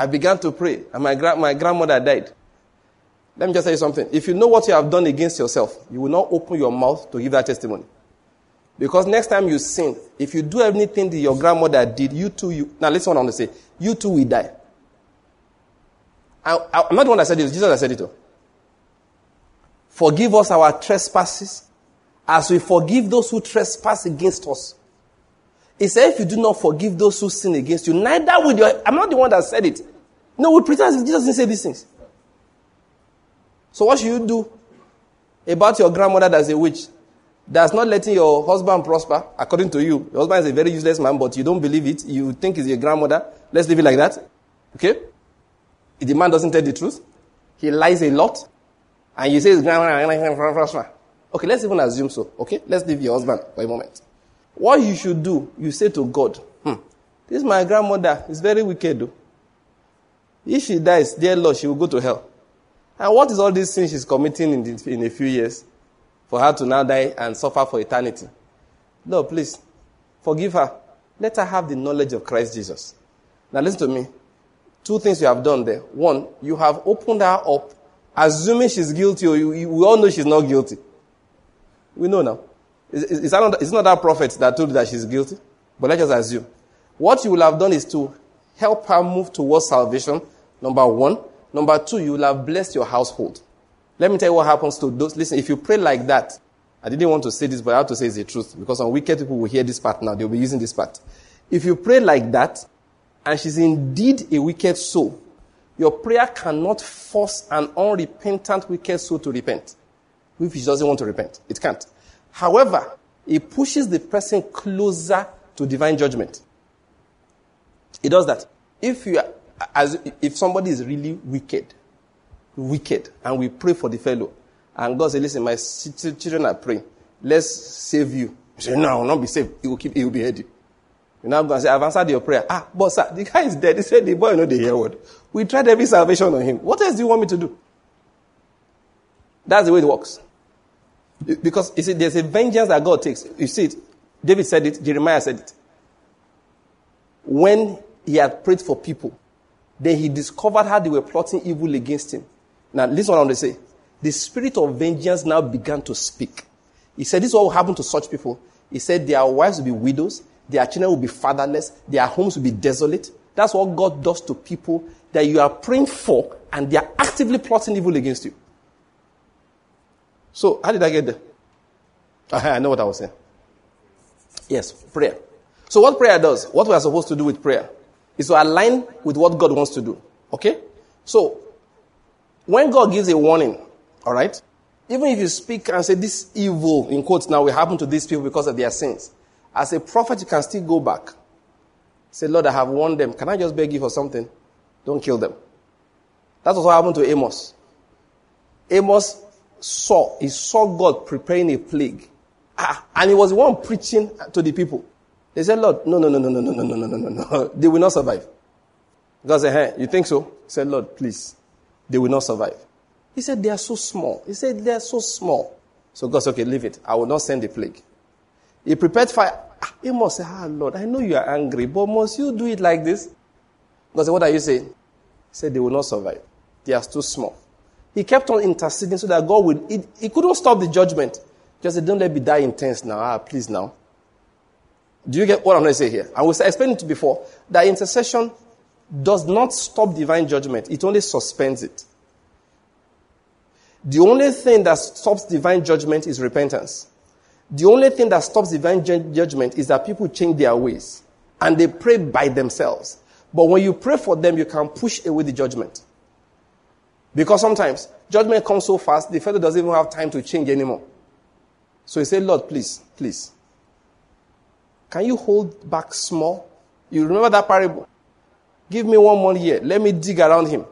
I began to pray, and my, gra- my grandmother died. Let me just tell you something. If you know what you have done against yourself, you will not open your mouth to give that testimony. Because next time you sin, if you do anything that your grandmother did, you too, you, now listen what I want to say. You too will die. I, am not the one that said it, Jesus that said it. Too. Forgive us our trespasses as we forgive those who trespass against us. He said, if you do not forgive those who sin against you, neither will your, I'm not the one that said it. No, we pretend Jesus didn't say these things. So what should you do about your grandmother that's a witch? That's not letting your husband prosper, according to you. Your husband is a very useless man, but you don't believe it. You think he's your grandmother. Let's leave it like that. Okay? If the man doesn't tell the truth, he lies a lot, and you say his grandmother. Okay, let's even assume so. Okay? Let's leave your husband for a moment. What you should do, you say to God, hmm, this is my grandmother. It's very wicked though. If she dies, dear Lord, she will go to hell. And what is all these things she's committing in, the, in a few years? for her to now die and suffer for eternity. No, please, forgive her. Let her have the knowledge of Christ Jesus. Now, listen to me. Two things you have done there. One, you have opened her up, assuming she's guilty, or you, you, we all know she's not guilty. We know now. It's, not, it's not that prophet that told you that she's guilty, but let's just assume. What you will have done is to help her move towards salvation, number one. Number two, you will have blessed your household. Let me tell you what happens to those. Listen, if you pray like that, I didn't want to say this, but I have to say it's the truth because some wicked people will hear this part now. They'll be using this part. If you pray like that, and she's indeed a wicked soul, your prayer cannot force an unrepentant wicked soul to repent. If she doesn't want to repent, it can't. However, it pushes the person closer to divine judgment. It does that. If you as if somebody is really wicked, wicked, and we pray for the fellow, and God says, "Listen, my children are praying. Let's save you." You say, "No, I will not be saved. He will keep. He will be heady." You now go and say, "I've answered your prayer." Ah, but sir, the guy is dead. He said, "The boy know the hear word." We tried every salvation on him. What else do you want me to do? That's the way it works. Because you see, there's a vengeance that God takes. You see it. David said it. Jeremiah said it. When he had prayed for people, then he discovered how they were plotting evil against him. Now, listen what I want to say. The spirit of vengeance now began to speak. He said, This is what will happen to such people. He said, Their wives will be widows, their children will be fatherless, their homes will be desolate. That's what God does to people that you are praying for, and they are actively plotting evil against you. So, how did I get there? I know what I was saying. Yes, prayer. So, what prayer does, what we are supposed to do with prayer, is to align with what God wants to do. Okay? So, when God gives a warning, all right, even if you speak and say this evil, in quotes, now will happen to these people because of their sins, as a prophet, you can still go back. Say, Lord, I have warned them. Can I just beg you for something? Don't kill them. That's what happened to Amos. Amos saw, he saw God preparing a plague. Ah, and he was the one preaching to the people. They said, Lord, no, no, no, no, no, no, no, no, no, no, no. They will not survive. God said, hey, you think so? He said, Lord, please. They will not survive. He said, they are so small. He said, they are so small. So God said, okay, leave it. I will not send the plague. He prepared fire. Ah, Amos said, ah, Lord, I know you are angry, but must you do it like this? God said, what are you saying? He said, they will not survive. They are too small. He kept on interceding so that God would, he, he couldn't stop the judgment. Just said, don't let me die in tents now. Ah, please now. Do you get what I'm going to say here? I was explaining to before that intercession does not stop divine judgment. It only suspends it. The only thing that stops divine judgment is repentance. The only thing that stops divine judgment is that people change their ways and they pray by themselves. But when you pray for them, you can push away the judgment. Because sometimes judgment comes so fast, the fellow doesn't even have time to change anymore. So he said, Lord, please, please. Can you hold back small? You remember that parable? Give me one more year. Let me dig around him.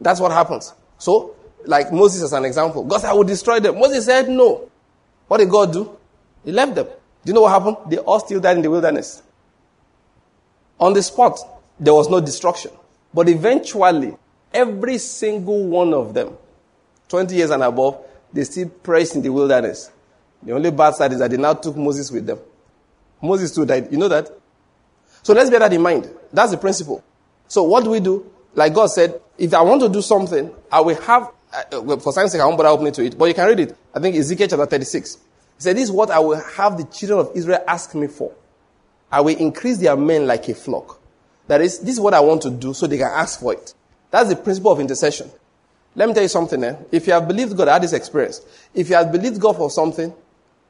That's what happens. So, like Moses as an example, God said, I will destroy them. Moses said, No. What did God do? He left them. Do you know what happened? They all still died in the wilderness. On the spot, there was no destruction. But eventually, every single one of them, 20 years and above, they still perished in the wilderness. The only bad side is that they now took Moses with them. Moses too died. You know that? So let's bear that in mind. That's the principle. So what do we do? Like God said, if I want to do something, I will have, uh, for science sake, I won't bother opening to it, but you can read it. I think Ezekiel chapter 36. He said, this is what I will have the children of Israel ask me for. I will increase their men like a flock. That is, this is what I want to do so they can ask for it. That's the principle of intercession. Let me tell you something eh? If you have believed God, I had this experience. If you have believed God for something,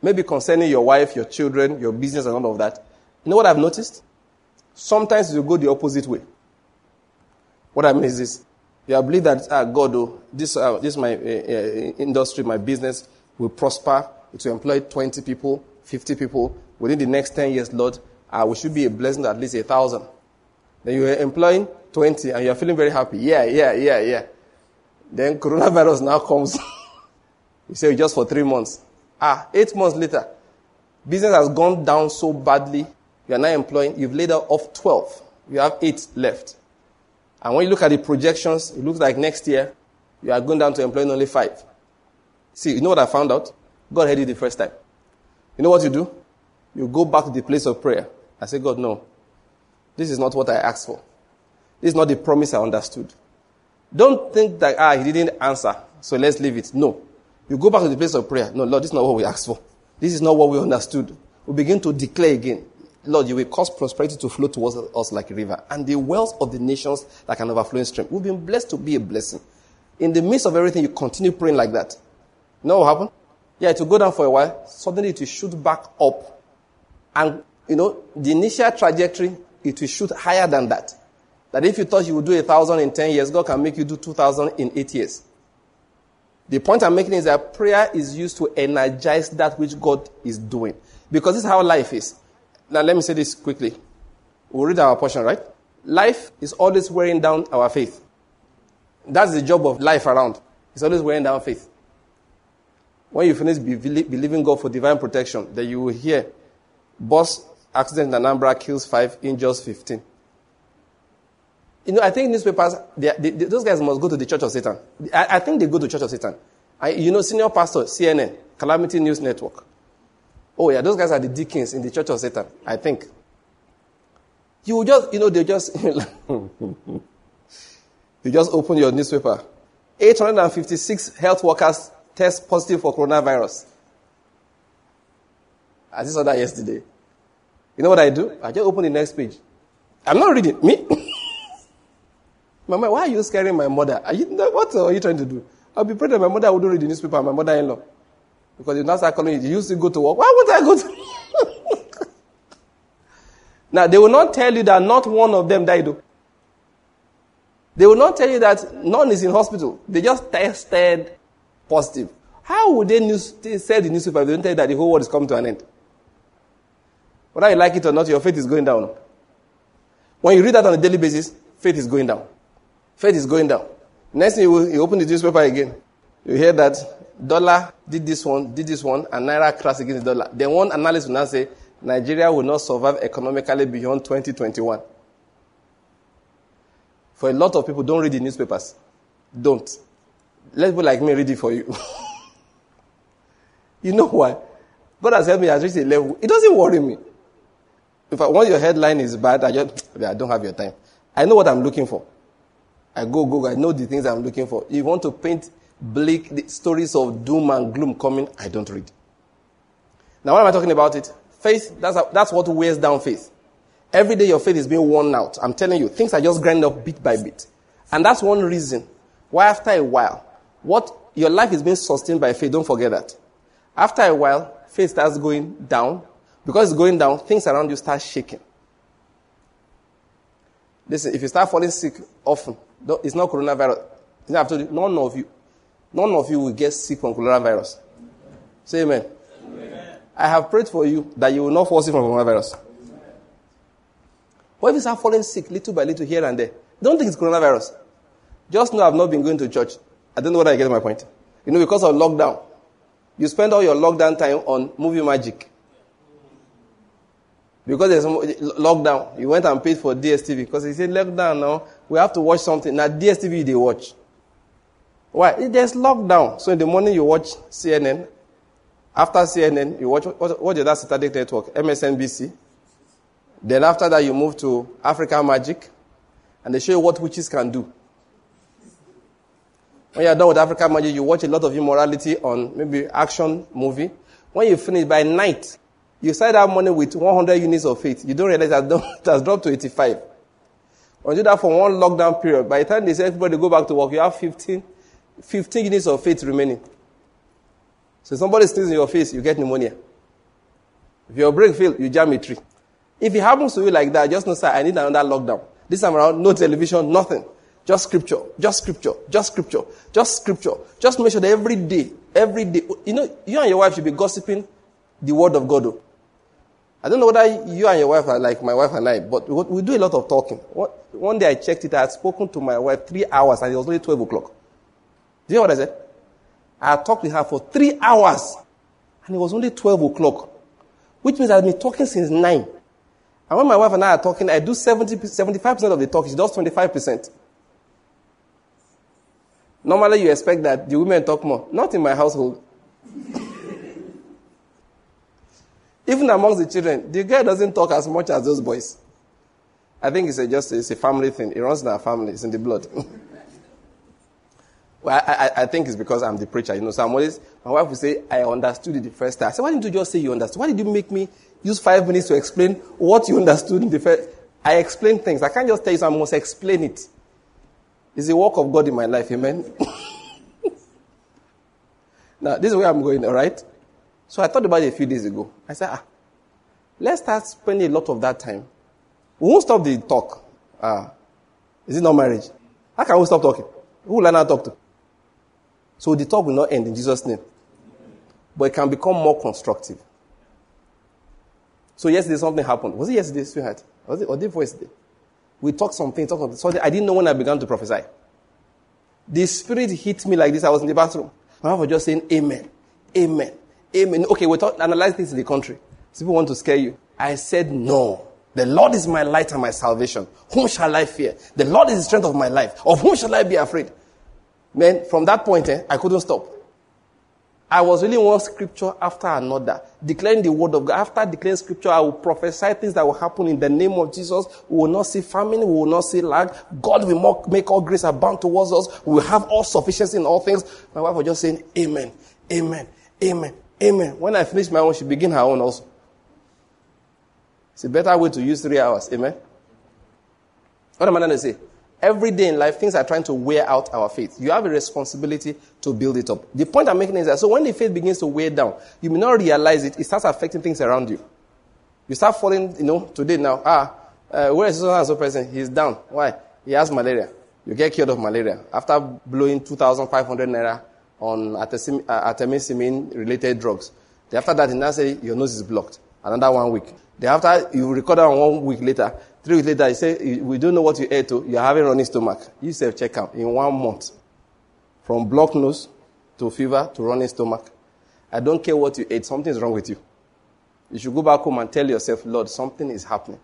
maybe concerning your wife, your children, your business, and all of that, you know what I've noticed? Sometimes you go the opposite way. What I mean is this. You have believed that, ah, God, oh, this, uh, this my uh, industry, my business will prosper. It will employ 20 people, 50 people. Within the next 10 years, Lord, uh, we should be a blessing to at least a thousand. Then you are employing 20 and you are feeling very happy. Yeah, yeah, yeah, yeah. Then coronavirus now comes. you say just for three months. Ah, eight months later, business has gone down so badly. You are now employing, you've laid off 12. You have eight left. And when you look at the projections, it looks like next year, you are going down to employing only five. See, you know what I found out? God heard it the first time. You know what you do? You go back to the place of prayer. I say, God, no. This is not what I asked for. This is not the promise I understood. Don't think that, ah, he didn't answer, so let's leave it. No. You go back to the place of prayer. No, Lord, this is not what we asked for. This is not what we understood. We begin to declare again. Lord, you will cause prosperity to flow towards us like a river, and the wealth of the nations like an overflowing stream. We've been blessed to be a blessing. In the midst of everything, you continue praying like that. You know what happened? Yeah, it will go down for a while. Suddenly it will shoot back up. And, you know, the initial trajectory it will shoot higher than that. That if you thought you would do a thousand in 10 years, God can make you do 2,000 in 8 years. The point I'm making is that prayer is used to energize that which God is doing. Because this is how life is. Now, let me say this quickly. We'll read our portion, right? Life is always wearing down our faith. That's the job of life around. It's always wearing down faith. When you finish believing God for divine protection, then you will hear, bus accident in Anambra kills five, injures 15. You know, I think newspapers, they, they, those guys must go to the Church of Satan. I, I think they go to Church of Satan. I, you know, senior pastor, CNN, Calamity News Network. Oh yeah, those guys are the deacons in the Church of Satan, I think. You just, you know, they just, you just open your newspaper. 856 health workers test positive for coronavirus. I just saw that yesterday. You know what I do? I just open the next page. I'm not reading. Me? Mama, why are you scaring my mother? Are you, what are you trying to do? I'll be praying that my mother wouldn't read the newspaper, my mother-in-law. Because you now start calling you, you used to go to work. Why would I go to Now, they will not tell you that not one of them died. They will not tell you that none is in hospital. They just tested positive. How would they, news, sell the newspaper if they don't tell you that the whole world is coming to an end? Whether you like it or not, your faith is going down. When you read that on a daily basis, faith is going down. Faith is going down. Next thing you, will, you open the newspaper again, you hear that dollar did this one, did this one, and naira crashed against the dollar. Then one analyst will now say Nigeria will not survive economically beyond 2021. For a lot of people, don't read the newspapers. Don't. Let people like me read it for you. you know why? God has helped me at reached a level. It doesn't worry me. If I want your headline is bad, I just I don't have your time. I know what I'm looking for. I go, go, I know the things I'm looking for. If you want to paint bleak stories of doom and gloom coming, I don't read. Now, what am I talking about it? Faith, that's, that's what wears down faith. Every day your faith is being worn out. I'm telling you, things are just grinding up bit by bit. And that's one reason why after a while, what your life is being sustained by faith, don't forget that. After a while, faith starts going down. Because it's going down, things around you start shaking. Listen, if you start falling sick often, it's not coronavirus. I've told you, none of you, none of you will get sick from coronavirus. Say amen. amen. I have prayed for you that you will not fall sick from coronavirus. What if you start falling sick little by little here and there? Don't think it's coronavirus. Just know I've not been going to church. I don't know whether I get my point. You know, because of lockdown, you spend all your lockdown time on movie magic. Because there's lockdown, you went and paid for DSTV because he said lockdown now, we have to watch something. Now DSTV they watch. Why? There's lockdown. So in the morning you watch CNN. After CNN, you watch what, is that Saturday network? MSNBC. Then after that you move to African Magic, and they show you what witches can do. When you're done with African Magic, you watch a lot of immorality on maybe action movie. When you finish by night, you start that morning with 100 units of faith. You don't realize that it has dropped to 85. When you do that for one lockdown period, by the time they say everybody go back to work, you have 15, 15 units of faith remaining. So somebody sneezes in your face, you get pneumonia. If your brake fails, you jam a tree. If it happens to you like that, just know, sir, I need another lockdown. This time around, no television, nothing. Just scripture, just scripture, just scripture, just scripture. Just make sure that every day, every day, you know, you and your wife should be gossiping the word of God. I don't know whether you and your wife are like my wife and I, but we do a lot of talking. One day I checked it, I had spoken to my wife three hours and it was only 12 o'clock. Do you know what I said? I talked with her for three hours and it was only 12 o'clock, which means I've been talking since 9. And when my wife and I are talking, I do 70, 75% of the talk, she does 25%. Normally you expect that the women talk more. Not in my household. Even amongst the children, the girl doesn't talk as much as those boys. I think it's a, just it's a family thing. It runs in our family. It's in the blood. well, I, I, I, think it's because I'm the preacher. You know, so I'm always, my wife will say, I understood it the first time. I said, why didn't you just say you understood? Why did you make me use five minutes to explain what you understood in the first? I explain things. I can't just tell you, so I must explain it. It's the work of God in my life. Amen. now, this is where I'm going, all right? So I thought about it a few days ago. I said, ah, let's start spending a lot of that time. We won't stop the talk. Ah, is it not marriage? How can we stop talking? Who will how to talk to? So the talk will not end in Jesus' name. But it can become more constructive. So yesterday something happened. Was it yesterday, sweetheart? Was it or day before yesterday? We talked something, talked something. So I didn't know when I began to prophesy. The spirit hit me like this. I was in the bathroom. My wife was just saying, Amen. Amen. Amen. Okay, we talk, analyze things in the country. People want to scare you. I said, No. The Lord is my light and my salvation. Whom shall I fear? The Lord is the strength of my life. Of whom shall I be afraid? Man, from that point, eh, I couldn't stop. I was reading one scripture after another, declaring the word of God. After declaring scripture, I will prophesy things that will happen in the name of Jesus. We will not see famine. We will not see lack. God will make all grace abound towards us. We will have all sufficiency in all things. My wife was just saying, Amen, Amen, Amen, Amen. When I finish my own, she begin her own also. It's a better way to use three hours. Amen. What am I going to say? Every day in life, things are trying to wear out our faith. You have a responsibility to build it up. The point I'm making is that so when the faith begins to wear down, you may not realize it, it starts affecting things around you. You start falling, you know, today now, ah, uh, where is so and so person? He's down. Why? He has malaria. You get cured of malaria. After blowing 2,500 naira on artemisinin uh, related drugs. After that, he now say your nose is blocked. Another one week. Then after you record on one week later, three weeks later, you say, we don't know what you ate oh. to, you're having running stomach. You self check out in one month. From blocked nose to fever to running stomach. I don't care what you ate, something is wrong with you. You should go back home and tell yourself, Lord, something is happening.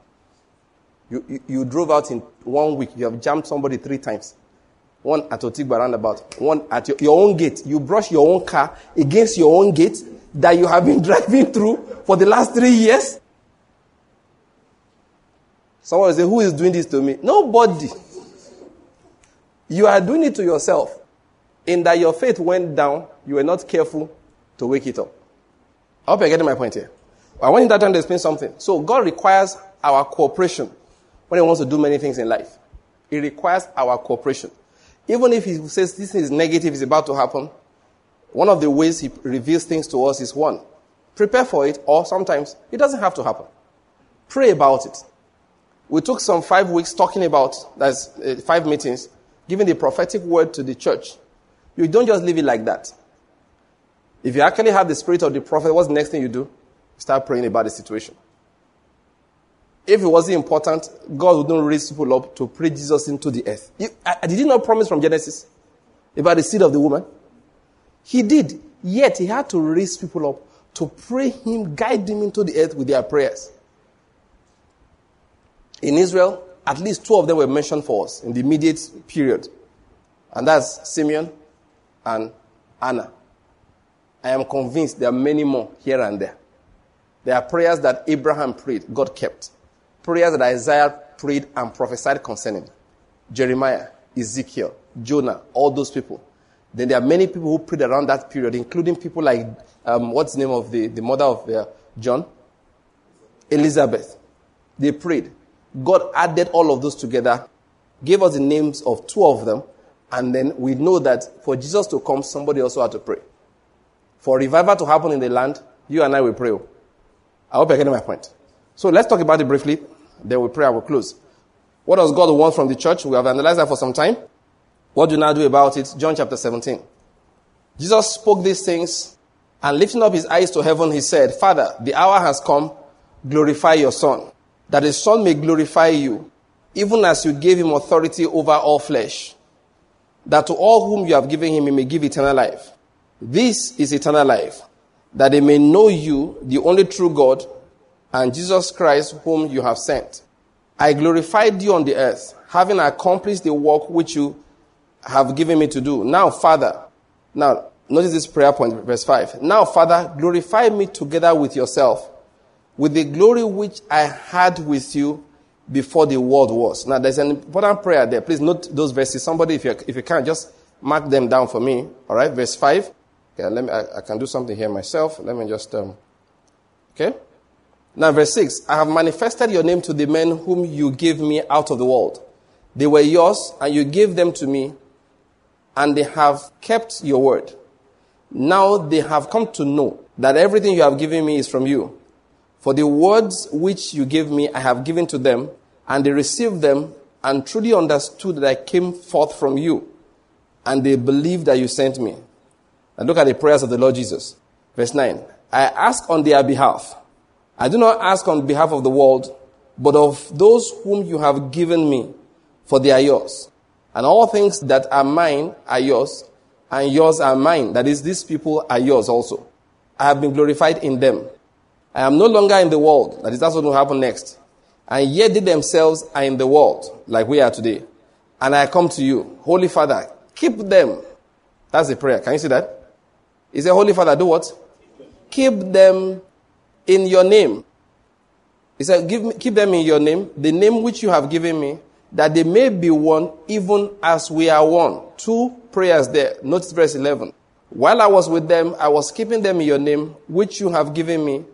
You, you, you drove out in one week, you have jammed somebody three times. One at Otigba roundabout, one at your, your own gate. You brush your own car against your own gate that you have been driving through for the last three years. Someone will say, Who is doing this to me? Nobody. You are doing it to yourself. In that your faith went down, you were not careful to wake it up. I hope you're getting my point here. I want you to explain something. So God requires our cooperation when He wants to do many things in life. He requires our cooperation. Even if He says this is negative, is about to happen, one of the ways He reveals things to us is one, prepare for it, or sometimes it doesn't have to happen. Pray about it. We took some five weeks talking about, that's uh, five meetings, giving the prophetic word to the church. You don't just leave it like that. If you actually have the spirit of the prophet, what's the next thing you do? Start praying about the situation. If it wasn't important, God wouldn't raise people up to pray Jesus into the earth. He, uh, did he not promise from Genesis about the seed of the woman? He did. Yet he had to raise people up to pray him, guide them into the earth with their prayers. In Israel, at least two of them were mentioned for us in the immediate period. And that's Simeon and Anna. I am convinced there are many more here and there. There are prayers that Abraham prayed, God kept. Prayers that Isaiah prayed and prophesied concerning. Jeremiah, Ezekiel, Jonah, all those people. Then there are many people who prayed around that period, including people like, um, what's the name of the, the mother of uh, John? Elizabeth. They prayed. God added all of those together, gave us the names of two of them, and then we know that for Jesus to come, somebody also had to pray. For revival to happen in the land, you and I will pray. I hope you're getting my point. So let's talk about it briefly, then we pray and we'll close. What does God want from the church? We have analyzed that for some time. What do you now do about it? John chapter 17. Jesus spoke these things and lifting up his eyes to heaven, he said, Father, the hour has come, glorify your son that the Son may glorify you, even as you gave him authority over all flesh, that to all whom you have given him he may give eternal life. This is eternal life, that they may know you, the only true God, and Jesus Christ, whom you have sent. I glorified you on the earth, having accomplished the work which you have given me to do. Now, Father, now, notice this prayer point, verse 5. Now, Father, glorify me together with yourself with the glory which I had with you before the world was. Now, there's an important prayer there. Please note those verses. Somebody, if you, if you can, just mark them down for me. All right, verse 5. Okay, let me, I, I can do something here myself. Let me just, um, okay. Now, verse 6. I have manifested your name to the men whom you gave me out of the world. They were yours, and you gave them to me, and they have kept your word. Now they have come to know that everything you have given me is from you. For the words which you gave me, I have given to them, and they received them and truly understood that I came forth from you, and they believed that you sent me. And look at the prayers of the Lord Jesus. Verse 9. I ask on their behalf, I do not ask on behalf of the world, but of those whom you have given me, for they are yours. And all things that are mine are yours, and yours are mine. That is, these people are yours also. I have been glorified in them. I am no longer in the world. That is, that's what will happen next. And yet they themselves are in the world, like we are today. And I come to you. Holy Father, keep them. That's the prayer. Can you see that? He said, Holy Father, do what? Keep them in your name. He said, Give me, keep them in your name, the name which you have given me, that they may be one even as we are one. Two prayers there. Notice verse 11. While I was with them, I was keeping them in your name, which you have given me,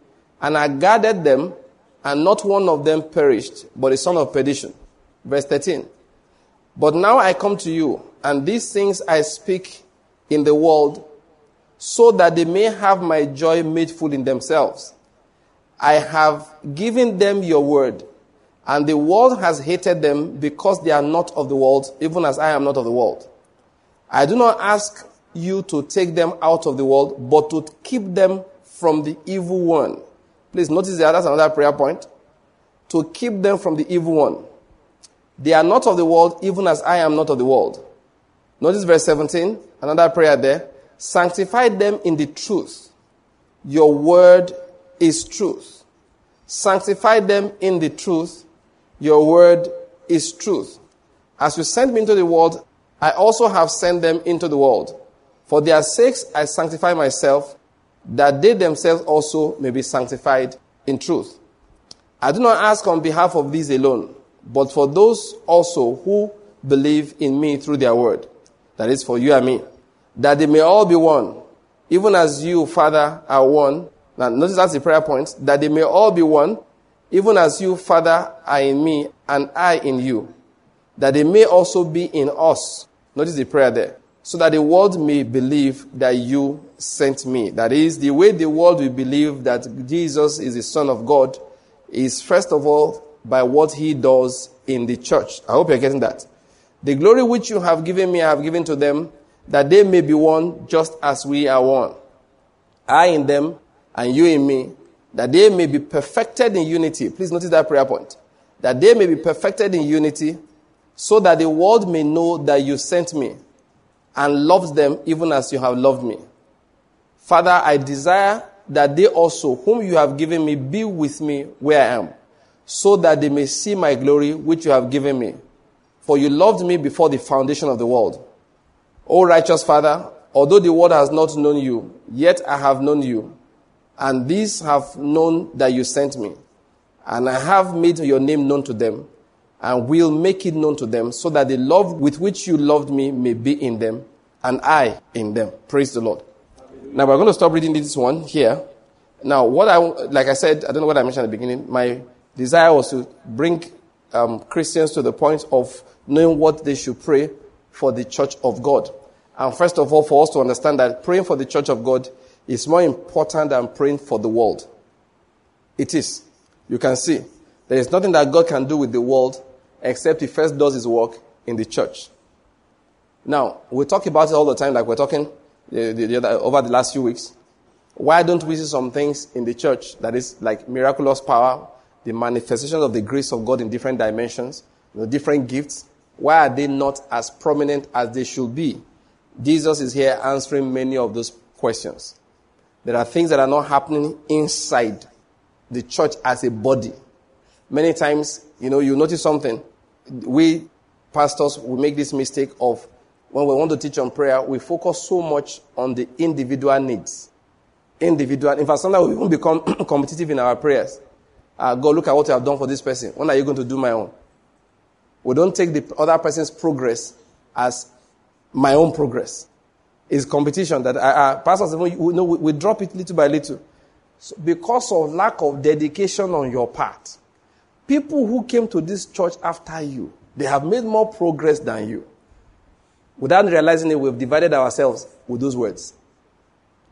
and I guarded them, and not one of them perished, but a son of perdition. Verse 13. But now I come to you, and these things I speak in the world, so that they may have my joy made full in themselves. I have given them your word, and the world has hated them because they are not of the world, even as I am not of the world. I do not ask you to take them out of the world, but to keep them from the evil one. Please notice that that's another prayer point. To keep them from the evil one. They are not of the world, even as I am not of the world. Notice verse 17, another prayer there. Sanctify them in the truth. Your word is truth. Sanctify them in the truth. Your word is truth. As you sent me into the world, I also have sent them into the world. For their sakes I sanctify myself, that they themselves also may be sanctified in truth. I do not ask on behalf of these alone, but for those also who believe in me through their word. That is for you and me. That they may all be one, even as you, Father, are one. Now, notice that's the prayer point. That they may all be one, even as you, Father, are in me and I in you. That they may also be in us. Notice the prayer there so that the world may believe that you sent me. That is, the way the world will believe that Jesus is the Son of God is first of all by what he does in the church. I hope you're getting that. The glory which you have given me, I have given to them, that they may be one just as we are one. I in them and you in me, that they may be perfected in unity. Please notice that prayer point. That they may be perfected in unity, so that the world may know that you sent me and loves them even as you have loved me. Father, I desire that they also, whom you have given me, be with me where I am, so that they may see my glory which you have given me. For you loved me before the foundation of the world. O righteous Father, although the world has not known you, yet I have known you, and these have known that you sent me. And I have made your name known to them and will make it known to them so that the love with which you loved me may be in them and I in them. Praise the Lord. Now we're going to stop reading this one here. Now, what I, like I said, I don't know what I mentioned at the beginning. My desire was to bring um, Christians to the point of knowing what they should pray for the church of God. And first of all, for us to understand that praying for the church of God is more important than praying for the world. It is. You can see. There is nothing that God can do with the world except he first does his work in the church. Now, we talk about it all the time, like we're talking the, the, the, over the last few weeks. Why don't we see some things in the church that is like miraculous power, the manifestations of the grace of God in different dimensions, the different gifts? Why are they not as prominent as they should be? Jesus is here answering many of those questions. There are things that are not happening inside the church as a body. Many times, you know, you notice something we pastors we make this mistake of when we want to teach on prayer, we focus so much on the individual needs. Individual. In fact, sometimes we even become competitive in our prayers. Uh, God, look at what you have done for this person. When are you going to do my own? We don't take the other person's progress as my own progress. It's competition that uh, uh, pastors, you know, we, we drop it little by little. So because of lack of dedication on your part, People who came to this church after you, they have made more progress than you. Without realizing it, we've divided ourselves with those words.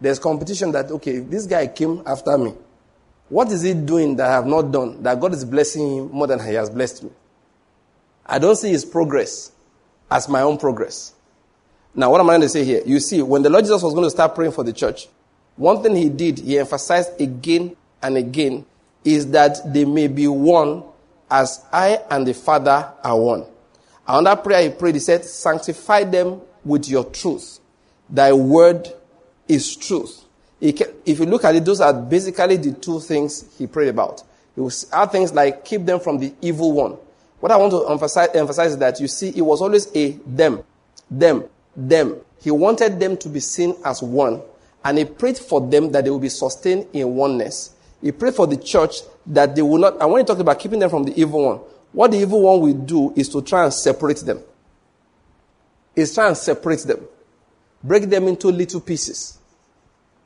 There's competition that, okay, this guy came after me. What is he doing that I have not done that God is blessing him more than he has blessed me? I don't see his progress as my own progress. Now, what am I going to say here? You see, when the Lord Jesus was going to start praying for the church, one thing he did, he emphasized again and again is that they may be one as I and the Father are one. Another prayer he prayed, he said, Sanctify them with your truth. Thy word is truth. If you look at it, those are basically the two things he prayed about. He was add things like keep them from the evil one. What I want to emphasize, emphasize is that you see, it was always a them, them, them. He wanted them to be seen as one, and he prayed for them that they will be sustained in oneness. He prayed for the church that they will not. And when he talked about keeping them from the evil one, what the evil one will do is to try and separate them. Is try and separate them, break them into little pieces.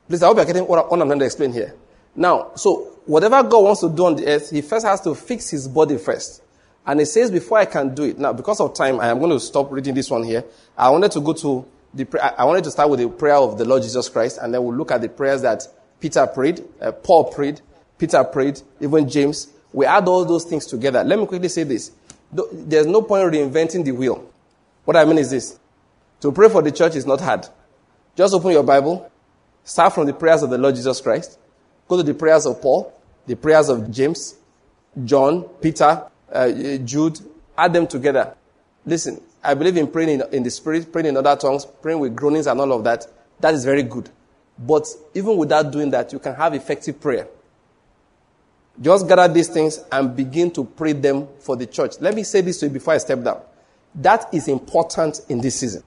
Please, I hope you're getting what I'm trying to explain here. Now, so whatever God wants to do on the earth, He first has to fix His body first. And it says, before I can do it, now because of time, I am going to stop reading this one here. I wanted to go to the, I wanted to start with the prayer of the Lord Jesus Christ, and then we'll look at the prayers that Peter prayed, uh, Paul prayed, Peter prayed, even James. We add all those things together. Let me quickly say this. There's no point reinventing the wheel. What I mean is this. To pray for the church is not hard. Just open your Bible, start from the prayers of the Lord Jesus Christ, go to the prayers of Paul, the prayers of James, John, Peter, uh, Jude, add them together. Listen, I believe in praying in, in the spirit, praying in other tongues, praying with groanings and all of that. That is very good. But even without doing that, you can have effective prayer. Just gather these things and begin to pray them for the church. Let me say this to you before I step down. That is important in this season.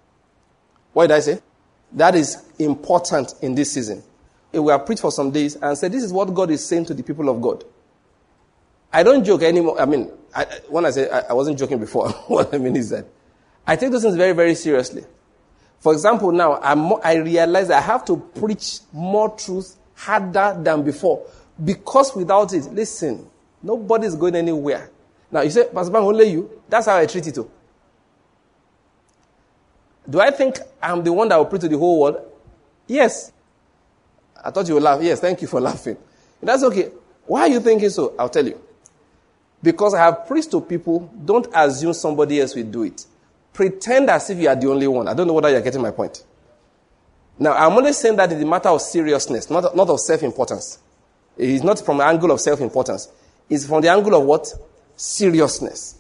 What did I say? That is important in this season. We have preached for some days and said, This is what God is saying to the people of God. I don't joke anymore. I mean, I, when I say I, I wasn't joking before, what I mean is that I take those things very, very seriously. For example, now I'm, I realize I have to preach more truth harder than before because without it, listen, nobody's going anywhere. Now you say, Pastor Banky, only you. That's how I treat it too. Do I think I'm the one that will preach to the whole world? Yes. I thought you would laugh. Yes, thank you for laughing. That's okay. Why are you thinking so? I'll tell you. Because I have preached to people, don't assume somebody else will do it. Pretend as if you are the only one. I don't know whether you're getting my point. Now, I'm only saying that in the matter of seriousness, not, not of self importance. It's not from the angle of self importance. It's from the angle of what? Seriousness.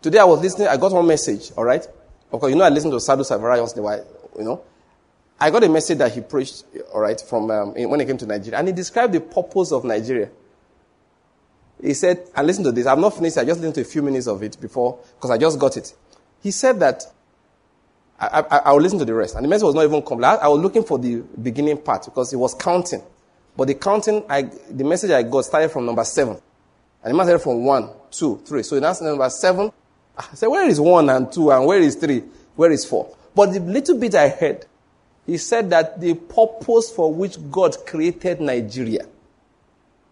Today I was listening, I got one message, all right? Okay, you know I listen to Sadhu Selvaraj once in a while, you know? I got a message that he preached, all right, from um, when he came to Nigeria, and he described the purpose of Nigeria. He said, and listen to this, I'm not finished, I just listened to a few minutes of it before, because I just got it. He said that, I, I, I will listen to the rest. And the message was not even complete. I was looking for the beginning part, because he was counting. But the counting, I, the message I got started from number seven. And the man started from one, two, three. So that's number seven. I said, where is one and two, and where is three? Where is four? But the little bit I heard, he said that the purpose for which God created Nigeria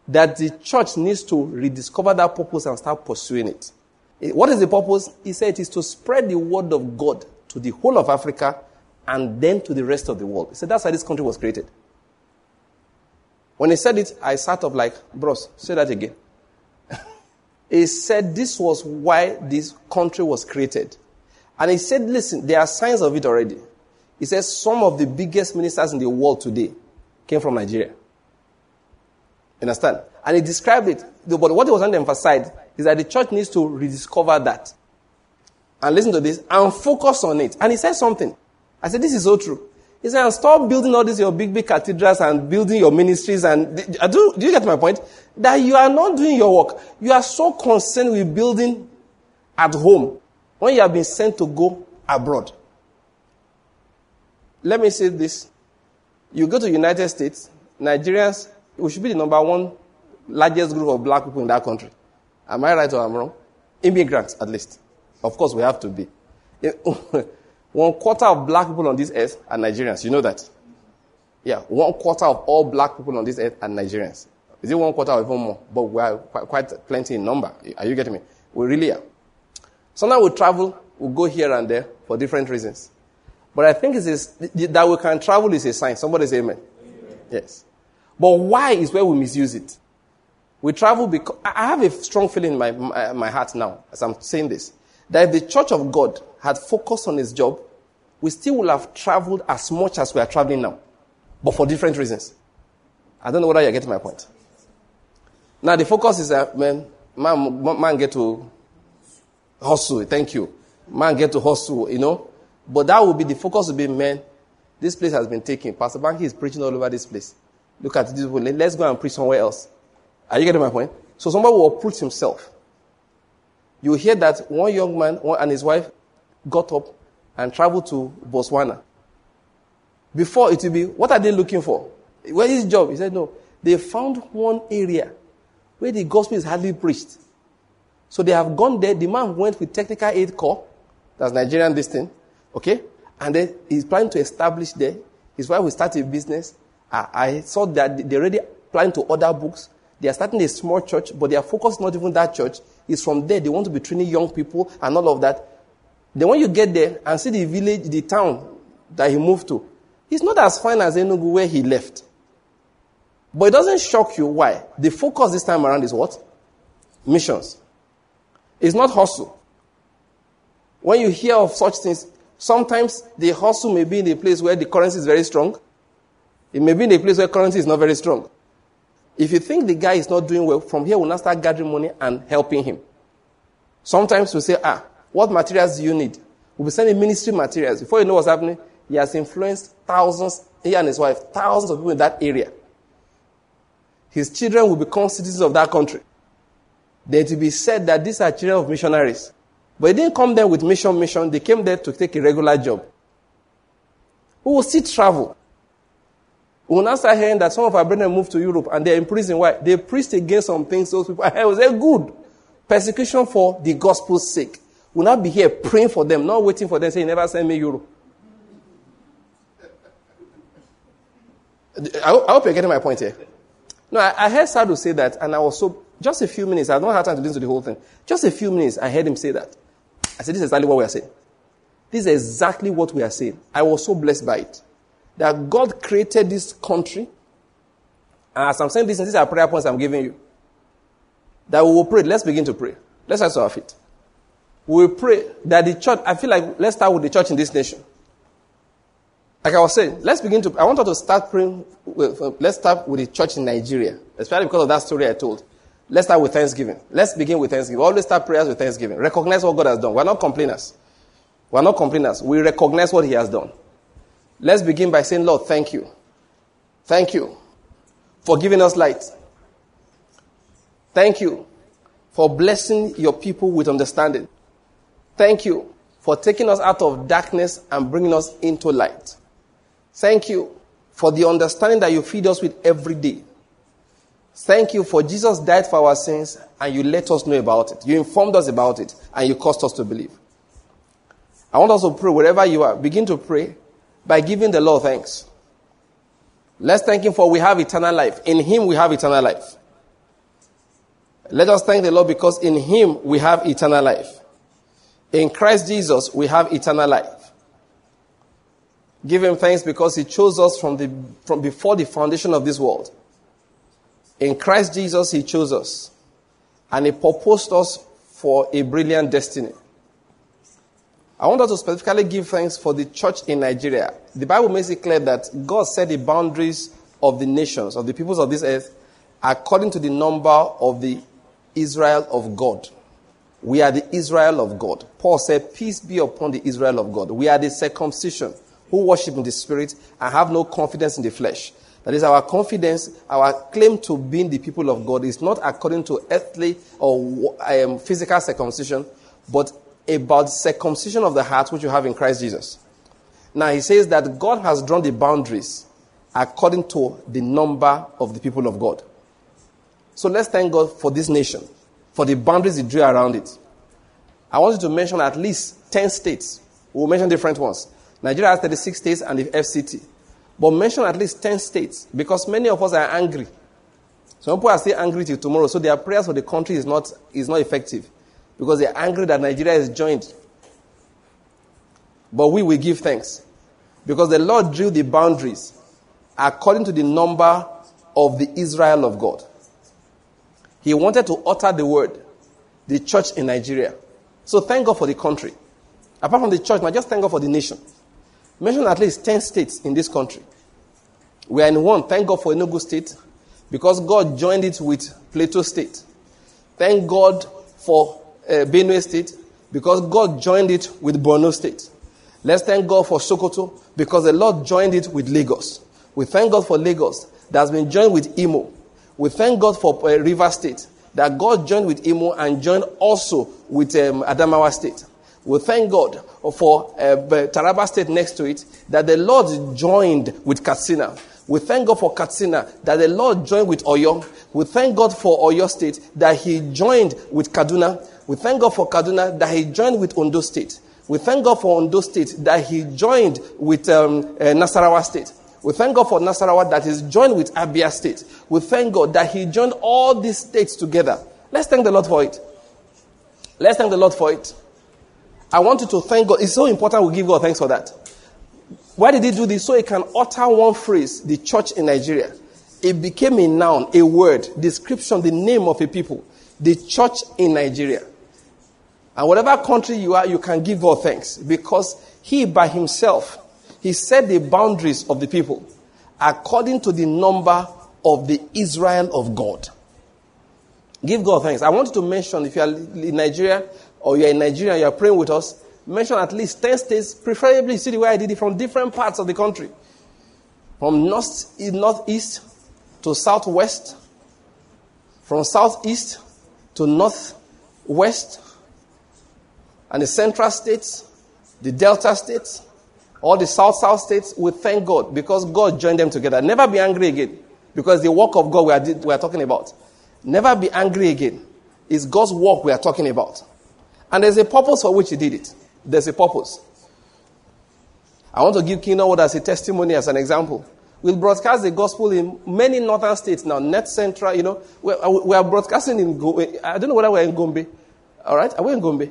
that the church needs to rediscover that purpose and start pursuing it. Eh, what is the purpose? He said it is to spread the word of God to the whole of Africa and then to the rest of the world. He said that's why this country was created. When he said it, I sat up like, bros, say that again. he said this was why this country was created. And he said, listen, there are signs of it already. He says some of the biggest ministers in the world today came from Nigeria. Understand? And he described it. But what he was trying to emphasize is that the church needs to rediscover that. And listen to this and focus on it. And he said something. I said, This is so true. He said, stop building all these your big, big cathedrals and building your ministries. And do, do you get my point? That you are not doing your work. You are so concerned with building at home when you have been sent to go abroad. Let me say this. You go to United States, Nigerians we should be the number one largest group of black people in that country. Am I right or am I wrong? Immigrants, at least. Of course, we have to be. one quarter of black people on this earth are Nigerians. You know that? Yeah, one quarter of all black people on this earth are Nigerians. Is it one quarter or even more? But we are quite, quite plenty in number. Are you getting me? We really are. Sometimes we travel, we go here and there for different reasons. But I think it is that we can travel is a sign. Somebody say amen. amen. Yes. But why is where we misuse it. We travel because I have a strong feeling in my, my, uh, my heart now as I'm saying this that if the church of God had focused on its job, we still would have traveled as much as we are traveling now, but for different reasons. I don't know whether you're getting my point. Now the focus is that man, man, man get to hustle. Thank you. Man get to hustle, you know. But that will be the focus will be man. This place has been taken. Pastor Banky is preaching all over this place. Look at this. Let's go and preach somewhere else. Are you getting my point? So somebody will uproot himself. You hear that one young man and his wife got up and traveled to Botswana. Before it will be, what are they looking for? Where is job? He said, no. They found one area where the gospel is hardly preached. So they have gone there. The man went with technical aid corps. That's Nigerian this thing. Okay? And then he's planning to establish there. His wife will start a business. I, I saw that they already planning to order books. They are starting a small church, but their focus is not even that church. It's from there. They want to be training young people and all of that. Then when you get there and see the village, the town that he moved to, it's not as fine as Enugu where he left. But it doesn't shock you. Why? The focus this time around is what? Missions. It's not hustle. When you hear of such things, sometimes the hustle may be in a place where the currency is very strong. It may be in a place where currency is not very strong. If you think the guy is not doing well, from here we'll now start gathering money and helping him. Sometimes we say, ah, what materials do you need? We'll be sending ministry materials. Before you know what's happening, he has influenced thousands, he and his wife, thousands of people in that area. His children will become citizens of that country. Then to be said that these are children of missionaries. But they didn't come there with mission, mission. They came there to take a regular job. We will see travel. We will now start hearing that some of our brethren moved to Europe and they're in prison. Why? They preached against some things those people. I was a good persecution for the gospel's sake. We'll not be here praying for them, not waiting for them, saying, never send me Europe. I hope you're getting my point here. No, I, I heard Sadhu say that, and I was so, just a few minutes, I don't have time to listen to the whole thing. Just a few minutes, I heard him say that. I said, this is exactly what we are saying. This is exactly what we are saying. I was so blessed by it. That God created this country. And as I'm saying this, these are prayer points I'm giving you. That we will pray. Let's begin to pray. Let's rise to our feet. We will pray that the church, I feel like let's start with the church in this nation. Like I was saying, let's begin to, I want to start praying, with, let's start with the church in Nigeria, especially because of that story I told. Let's start with Thanksgiving. Let's begin with Thanksgiving. Always start prayers with Thanksgiving. Recognize what God has done. We're not complainers. We're not complainers. We recognize what He has done. Let's begin by saying, Lord, thank you. Thank you for giving us light. Thank you for blessing your people with understanding. Thank you for taking us out of darkness and bringing us into light. Thank you for the understanding that you feed us with every day. Thank you for Jesus died for our sins and you let us know about it. You informed us about it and you caused us to believe. I want us to pray wherever you are. Begin to pray by giving the Lord thanks. Let's thank Him for we have eternal life. In Him we have eternal life. Let us thank the Lord because in Him we have eternal life. In Christ Jesus we have eternal life. Give him thanks because he chose us from, the, from before the foundation of this world. In Christ Jesus, he chose us. And he proposed us for a brilliant destiny. I want us to specifically give thanks for the church in Nigeria. The Bible makes it clear that God set the boundaries of the nations, of the peoples of this earth, according to the number of the Israel of God. We are the Israel of God. Paul said, Peace be upon the Israel of God. We are the circumcision who worship in the spirit and have no confidence in the flesh. That is our confidence, our claim to being the people of God is not according to earthly or um, physical circumcision, but about circumcision of the heart which you have in Christ Jesus. Now he says that God has drawn the boundaries according to the number of the people of God. So let's thank God for this nation, for the boundaries he drew around it. I want you to mention at least 10 states. We'll mention different ones Nigeria has 36 states and the FCT. But mention at least 10 states because many of us are angry. Some people are still angry till tomorrow, so their prayers for the country is not, is not effective because they're angry that Nigeria is joined. But we will give thanks because the Lord drew the boundaries according to the number of the Israel of God. He wanted to utter the word, the church in Nigeria. So thank God for the country. Apart from the church, now just thank God for the nation. Mention at least 10 states in this country. We are in one. Thank God for Enugu State. because God joined it with Plateau State. Thank God for uh, Benue State because God joined it with Borno State. Let's thank God for Sokoto because the Lord joined it with Lagos. We thank God for Lagos that has been joined with Imo. We thank God for uh, River State that God joined with Imo and joined also with um, Adamawa State. We thank God for uh, Taraba State next to it that the Lord joined with Katsina. We thank God for Katsina that the Lord joined with Oyo. We thank God for Oyo State that He joined with Kaduna. We thank God for Kaduna that He joined with Ondo State. We thank God for Ondo State that He joined with um, uh, Nasarawa State. We thank God for Nasarawa that He's joined with Abia State. We thank God that He joined all these states together. Let's thank the Lord for it. Let's thank the Lord for it. I want you to thank God. It's so important we give God thanks for that. Why did he do this? So he can utter one phrase, the church in Nigeria. It became a noun, a word, description, the name of a people. The church in Nigeria. And whatever country you are, you can give God thanks because he by himself, he set the boundaries of the people according to the number of the Israel of God. Give God thanks. I wanted to mention if you are in Nigeria or you're in Nigeria, you're praying with us, mention at least 10 states, preferably the way I did it from different parts of the country. From north, northeast to southwest, from southeast to northwest, and the central states, the delta states, all the south south states, we thank God because God joined them together. Never be angry again because the work of God we are, we are talking about. Never be angry again. It's God's work we are talking about. And there's a purpose for which He did it. There's a purpose. I want to give Kingdom Word as a testimony, as an example. We'll broadcast the gospel in many northern states now, Net Central, you know. We are broadcasting in, I don't know whether we're in Gombe. All right? Are we in Gombe?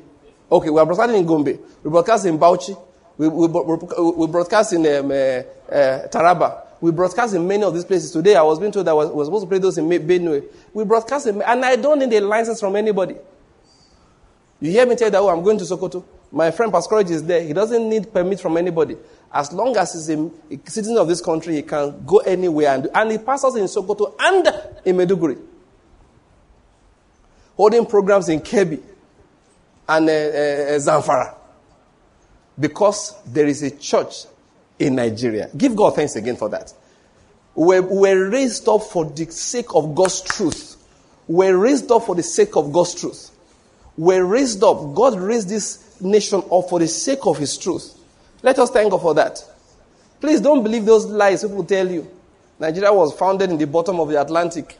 Okay, we are broadcasting in Gombe. We broadcast in Bauchi. We, we, we broadcast in um, uh, uh, Taraba. We broadcast in many of these places. Today, I was being told that I was, supposed to play those in Benue. We broadcast in, and I don't need a license from anybody. You hear me tell that, oh, I'm going to Sokoto. My friend Pastor is there. He doesn't need permit from anybody. As long as he's a citizen of this country, he can go anywhere. And, and he pastors in Sokoto and in Maiduguri. Holding programs in Kebbi and uh, Zamfara. Because there is a church in Nigeria. Give God thanks again for that. We're, we're raised up for the sake of God's truth. We're raised up for the sake of God's truth. We're raised up. God raised this nation up for the sake of his truth. Let us thank God for that. Please don't believe those lies people tell you. Nigeria was founded in the bottom of the Atlantic.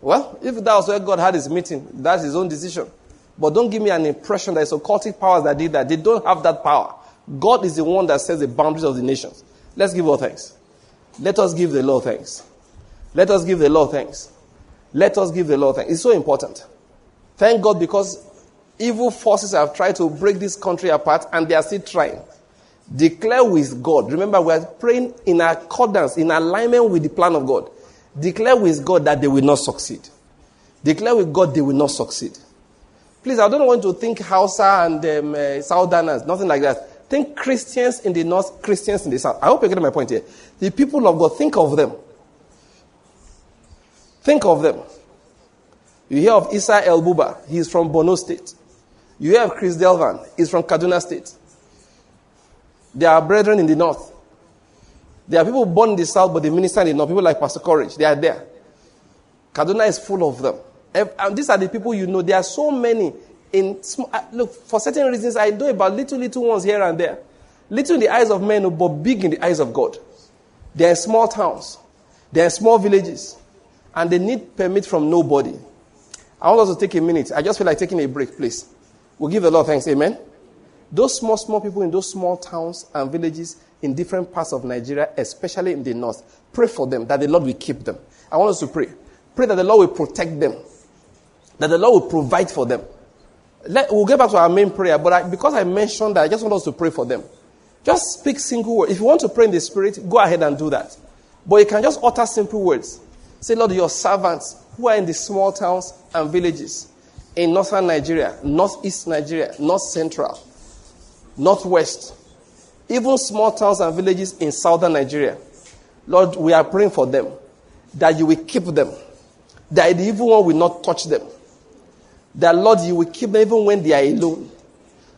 Well, if that was where God had his meeting, that's his own decision. But don't give me an impression that it's occultic powers that did that. They don't have that power. God is the one that sets the boundaries of the nations. Let's give all thanks. Let us give the Lord thanks. Let us give the Lord thanks. Let us give the Lord thanks. It's so important. Thank God because Evil forces have tried to break this country apart and they are still trying. Declare with God. Remember, we are praying in accordance, in alignment with the plan of God. Declare with God that they will not succeed. Declare with God they will not succeed. Please, I don't want to think Hausa and um, uh, Southerners, nothing like that. Think Christians in the north, Christians in the south. I hope you get my point here. The people of God, think of them. Think of them. You hear of Isa El Buba. He's from Borno State. You hear of Chris Delvan. He's from Kaduna State. They are brethren in the north. There are people born in the south, but they minister in the north. People like Pastor Courage. They are there. Kaduna is full of them. And these are the people you know. There are so many. In uh, look, for certain reasons, I know about little, little ones here and there. Little in the eyes of men, but big in the eyes of God. They are in small towns. They are in small villages. And they need permit from nobody. I want us to take a minute. I just feel like taking a break, please. We'll give the Lord thanks. Amen. Those small, small people in those small towns and villages in different parts of Nigeria, especially in the north, pray for them that the Lord will keep them. I want us to pray. Pray that the Lord will protect them, that the Lord will provide for them. Let, we'll get back to our main prayer, but I, because I mentioned that, I just want us to pray for them. Just speak single words. If you want to pray in the Spirit, go ahead and do that. But you can just utter simple words. Say, Lord, your servants who are in the small towns and villages, in northern Nigeria, northeast Nigeria, north central, northwest, even small towns and villages in southern Nigeria. Lord, we are praying for them that you will keep them, that the evil one will not touch them. That, Lord, you will keep them even when they are alone.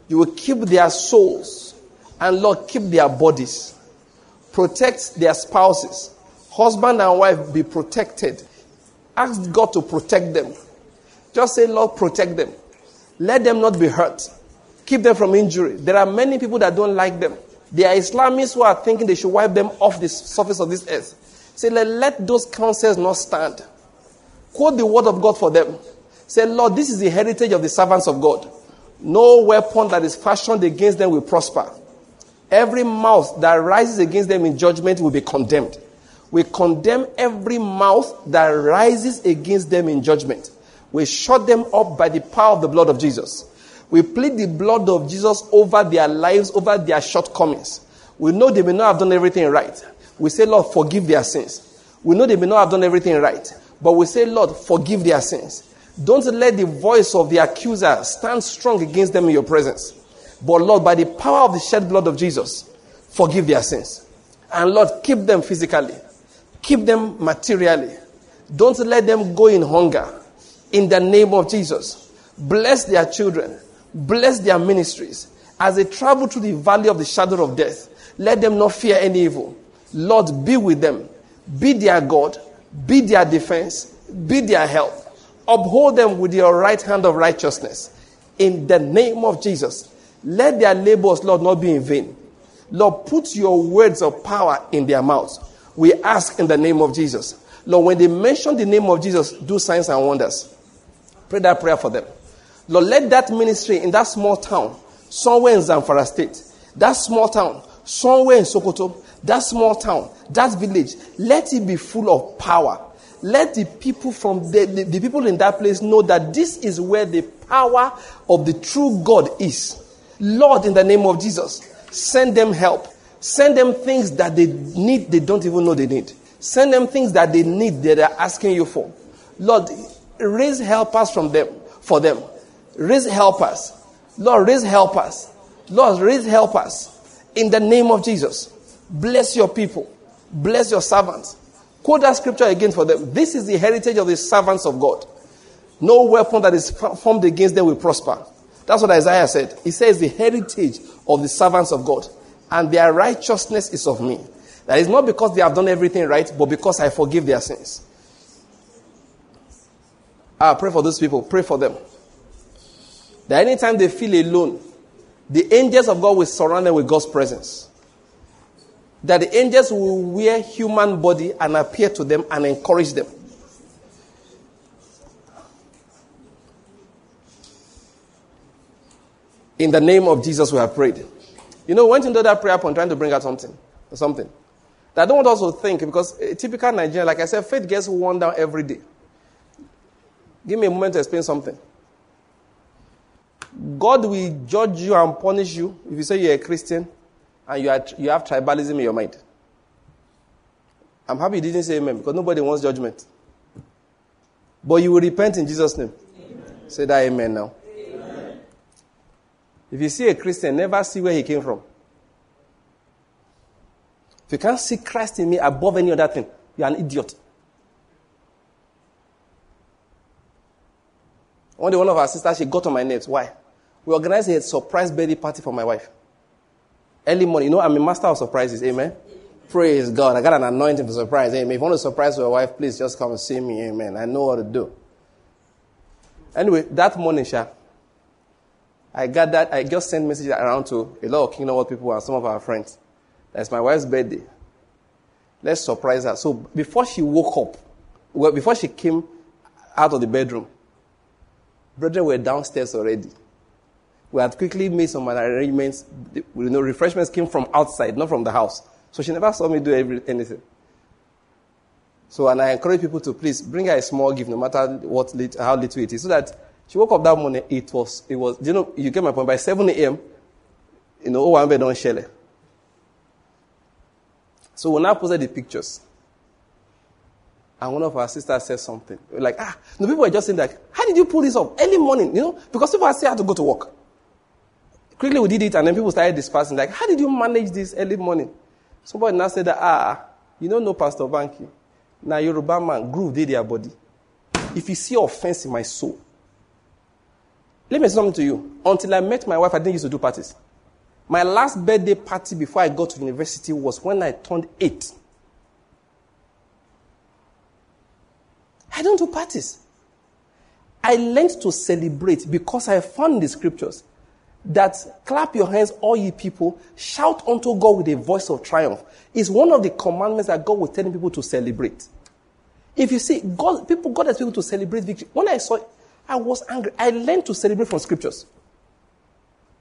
You will keep their souls. And, Lord, keep their bodies. Protect their spouses. Husband and wife be protected. Ask God to protect them. Just say, Lord, protect them. Let them not be hurt. Keep them from injury. There are many people that don't like them. There are Islamists who are thinking they should wipe them off the surface of this earth. Say, let, let those counsels not stand. Quote the word of God for them. Say, Lord, this is the heritage of the servants of God. No weapon that is fashioned against them will prosper. Every mouth that rises against them in judgment will be condemned. We condemn every mouth that rises against them in judgment. We shut them up by the power of the blood of Jesus. We plead the blood of Jesus over their lives, over their shortcomings. We know they may not have done everything right. We say, Lord, forgive their sins. We know they may not have done everything right. But we say, Lord, forgive their sins. Don't let the voice of the accuser stand strong against them in your presence. But Lord, by the power of the shed blood of Jesus, forgive their sins. And Lord, keep them physically, keep them materially. Don't let them go in hunger. In the name of Jesus, bless their children, bless their ministries. As they travel through the valley of the shadow of death, let them not fear any evil. Lord, be with them. Be their God. Be their defense. Be their help. Uphold them with your right hand of righteousness. In the name of Jesus. Let their labors, Lord, not be in vain. Lord, put your words of power in their mouths. We ask in the name of Jesus. Lord, when they mention the name of Jesus, do signs and wonders. Pray that prayer for them. Lord, let that ministry in that small town, somewhere in Zamfara State, that small town, somewhere in Sokoto, that small town, that village, let it be full of power. Let the people from the, the, the people in that place know that this is where the power of the true God is. Lord, in the name of Jesus, send them help. Send them things that they need, they don't even know they need. Send them things that they need that they're asking you for. Lord, raise helpers from them, for them. Raise helpers. Lord, raise helpers. Lord, raise helpers. In the name of Jesus. Bless your people. Bless your servants. Quote that scripture again for them. This is the heritage of the servants of God. No weapon that is formed against them will prosper. That's what Isaiah said. He says, the heritage of the servants of God, and their righteousness is of me. That is not because they have done everything right, but because I forgive their sins. Ah, pray for those people. Pray for them. That anytime they feel alone, the angels of God will surround them with God's presence that the angels will wear human body and appear to them and encourage them. In the name of Jesus, we have prayed. You know, went into that prayer point trying to bring out something, something. That I don't want us to think because typical Nigerian, like I said, faith gets worn down every day. Give me a moment to explain something. God will judge you and punish you if you say you're a Christian and you, are, you have tribalism in your mind. I'm happy you didn't say amen because nobody wants judgment. But you will repent in Jesus' name. Amen. Say that amen now. Amen. If you see a Christian, never see where he came from. If you can't see Christ in me above any other thing, you're an idiot. One day, one of our sisters, she got on my nerves. Why? We organized a surprise birthday party for my wife. Early morning. You know, I'm a master of surprises. Amen. Praise God. I got an anointing for surprise. Amen. If you want to surprise your wife, please just come and see me. Amen. I know what to do. Anyway, that morning, Sha, I got that. I just sent messages around to a lot of Kingdom Word people and some of our friends. That's my wife's birthday. Let's surprise her. So before she woke up, well, before she came out of the bedroom, brethren were downstairs already. We had quickly made some arrangements. You know, refreshments came from outside, not from the house. So she never saw me do every, anything. So, and I encourage people to please bring her a small gift, no matter what, how little it is, so that she woke up that morning. It was, it was, you know, you get my point. By 7 a.m., you know, oh, don't share. So when I posted the pictures, and one of our sisters said something, like, ah, the people were just saying like, how did you pull this off early morning? You know, because people are still had to go to work. Quickly we did it, and then people started dispersing. Like, how did you manage this early morning? Somebody now said that, ah, you don't know Pastor Banky. Now Yoruba man, groove did their body. if you see offense in my soul, let me say something to you. Until I met my wife, I didn't used to do parties. My last birthday party before I got to university was when I turned eight. I don't do parties. I learned to celebrate because I found the scriptures that clap your hands, all ye people, shout unto God with a voice of triumph. Is one of the commandments that God was telling people to celebrate. If you see, God, people, God has people to celebrate victory. When I saw it, I was angry. I learned to celebrate from scriptures.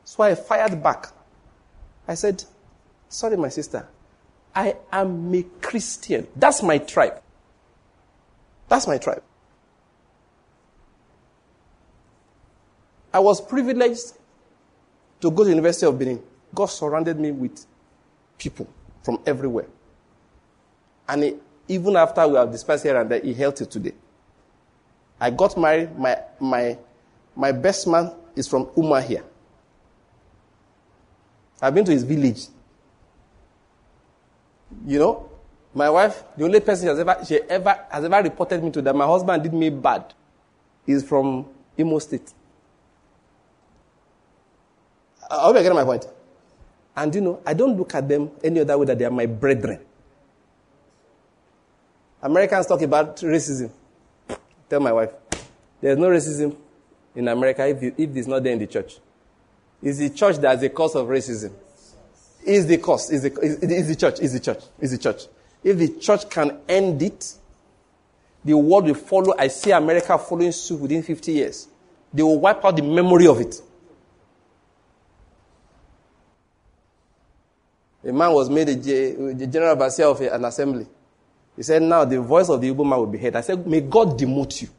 So I fired back. I said, Sorry, my sister. I am a Christian. That's my tribe. That's my tribe. I was privileged to go to University of Benin. God surrounded me with people from everywhere. And he, even after we have dispersed here and there, he held it today. I got married. My, my, my best man is from Uma here. I've been to his village. You know, my wife, the only person she has ever, she ever has ever reported me to that my husband did me bad is from Imo State. Uh, I hope you're getting my point. And you know, I don't look at them any other way that they are my brethren. Americans talk about racism. Tell my wife, there's no racism in America if, you, if it's not there in the church. It's the church that's the cause of racism. Is the cause. Is the, is, is the church. Is the church. Is the church. If the church can end it, the world will follow. I see America following suit within 50 years. They will wipe out the memory of it. A man was made a, general overseer of an assembly. He said, Now the voice of the Igbo man will be heard. I said, May God demote you.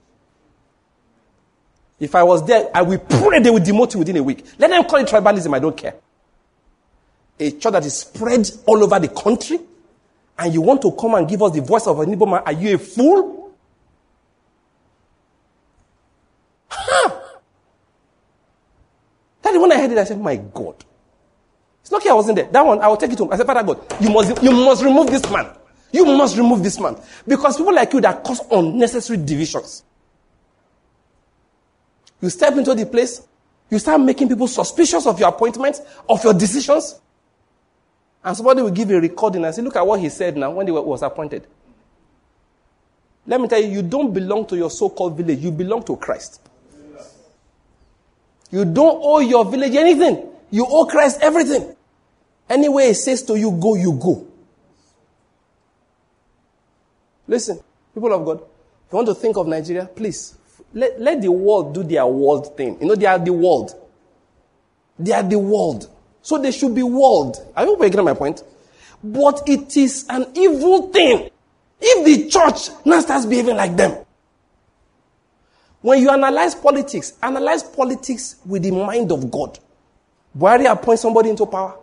If I was there, I will pray they will demote you within a week. Let them call it tribalism, I don't care. A church that is spread all over the country, and you want to come and give us the voice of an Igbo man, are you a fool? Huh. That when I heard it, I said, My God. It's lucky I wasn't there. That one, I will take it home. I said, Father God, you must, you must remove this man. You must remove this man. Because people like you that cause unnecessary divisions. You step into the place, you start making people suspicious of your appointments, of your decisions. And somebody will give a recording and say, Look at what he said now when he was appointed. Let me tell you, you don't belong to your so called village, you belong to Christ. You don't owe your village anything, you owe Christ everything. Anywhere he says to you, go, you go. Listen, people of God, if you want to think of Nigeria, please, let, let the world do their world thing. You know, they are the world. They are the world. So they should be world. Hope you get my point. But it is an evil thing if the church now starts behaving like them. When you analyze politics, analyze politics with the mind of God. Buhari appoint somebody into power.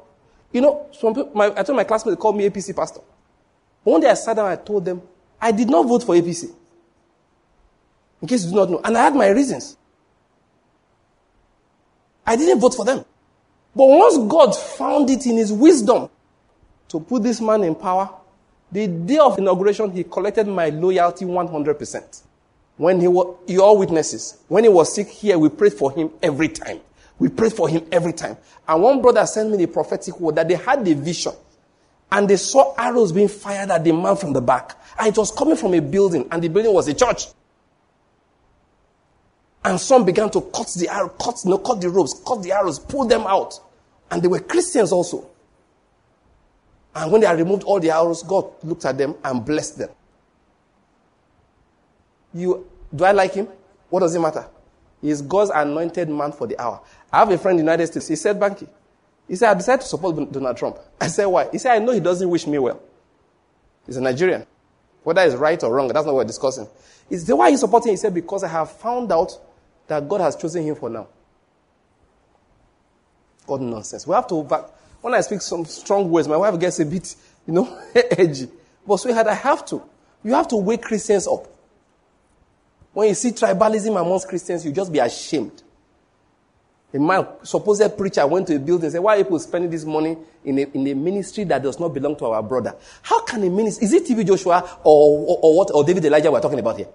You know, some people, my, I told my classmates, called me APC pastor. One day I sat down, I told them, I did not vote for APC. In case you do not know. And I had my reasons. I didn't vote for them. But once God found it in his wisdom to put this man in power, the day of inauguration, he collected my loyalty 100%. When he was, you all witnesses, when he was sick here, we prayed for him every time. We prayed for him every time. And one brother sent me the prophetic word that they had the vision and they saw arrows being fired at the man from the back. And it was coming from a building, and the building was a church. And some began to cut the arrow, cut, know, cut the ropes, cut the arrows, pull them out. And they were Christians also. And when they had removed all the arrows, God looked at them and blessed them. You, do I like him? What does it matter? He is God's anointed man for the hour. I have a friend in the United States. He said, Banky, he said, I decided to support Donald Trump. I said, why? He said, I know he doesn't wish me well. He's a Nigerian. Whether it's right or wrong, that's not what we're discussing. He said, why are you supporting? He said, because I have found out that God has chosen him for now. God nonsense. We have to, when I speak some strong words, my wife gets a bit, you know, edgy. But sweetheart, I have to. You have to wake Christians up. When you see tribalism amongst Christians, you just be ashamed. A man, supposed preacher, went to a building and said, Why are people spending this money in a, in a ministry that does not belong to our brother? How can a ministry, is it TB Joshua or, or, or what, or David Elijah we're talking about here?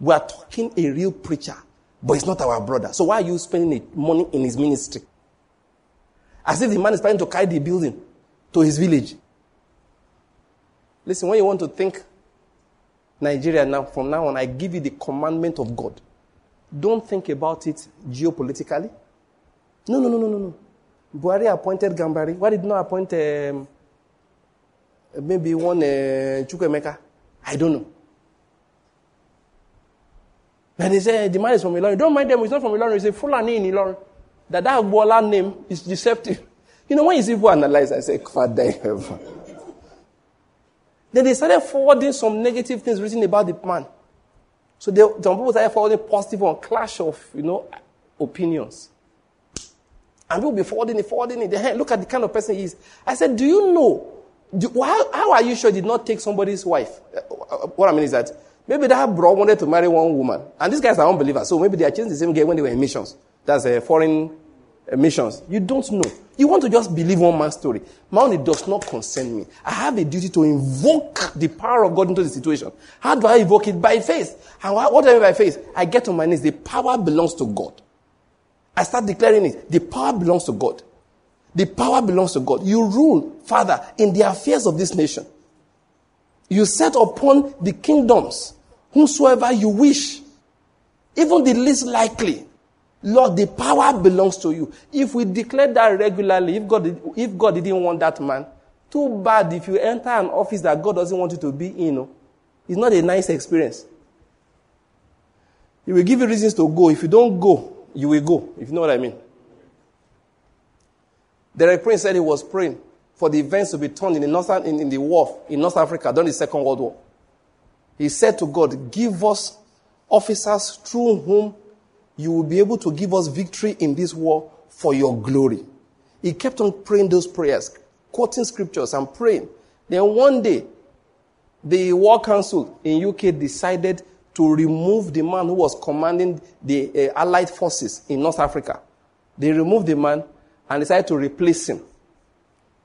We are talking a real preacher, but it's not our brother. So why are you spending money in his ministry? As if the man is planning to carry the building to his village. Listen, when you want to think Nigeria now, from now on, I give you the commandment of God. Don't think about it geopolitically. No, no, no, no, no, no. Buhari appointed Gambari. Why did not appoint um, maybe one uh, Chukwuemeka? I don't know. And they say the man is from Ilorin. Don't mind them, he's not from Ilorin. He's a Fulani in Ilorin. That that Agboola name is deceptive. You know, when you see analyze, I say, Father. Then they started forwarding some negative things written about the man. So they, some people started forwarding positive one, clash of, you know, opinions. And we'll be forwarding it, forwarding it. Hey, look at the kind of person he is. I said, do you know, do, how, how are you sure he did not take somebody's wife? Uh, what I mean is that maybe that bro wanted to marry one woman. And these guys are unbelievers. So maybe they are chasing the same girl when they were in missions. That's a foreign Uh, missions. You don't know. You want to just believe one man's story. My does not concern me. I have a duty to invoke the power of God into the situation. How do I invoke it? By faith. And what do I mean by faith? I get on my knees. The power belongs to God. I start declaring it. The power belongs to God. The power belongs to God. You rule, Father, in the affairs of this nation. You set upon the kingdoms whomsoever you wish, even the least likely. Lord, the power belongs to you. If we declare that regularly, if God, if God didn't want that man, too bad if you enter an office that God doesn't want you to be in. No? It's not a nice experience. He will give you reasons to go. If you don't go, you will go. If you know what I mean. Derek Prince said he was praying for the events to be turned in the, northern, in, in the war in North Africa during the Second World War. He said to God, Give us officers through whom you will be able to give us victory in this war for your glory. He kept on praying those prayers, quoting scriptures and praying. Then one day, the War Council in UK decided to remove the man who was commanding the uh, Allied forces in North Africa. They removed the man and decided to replace him.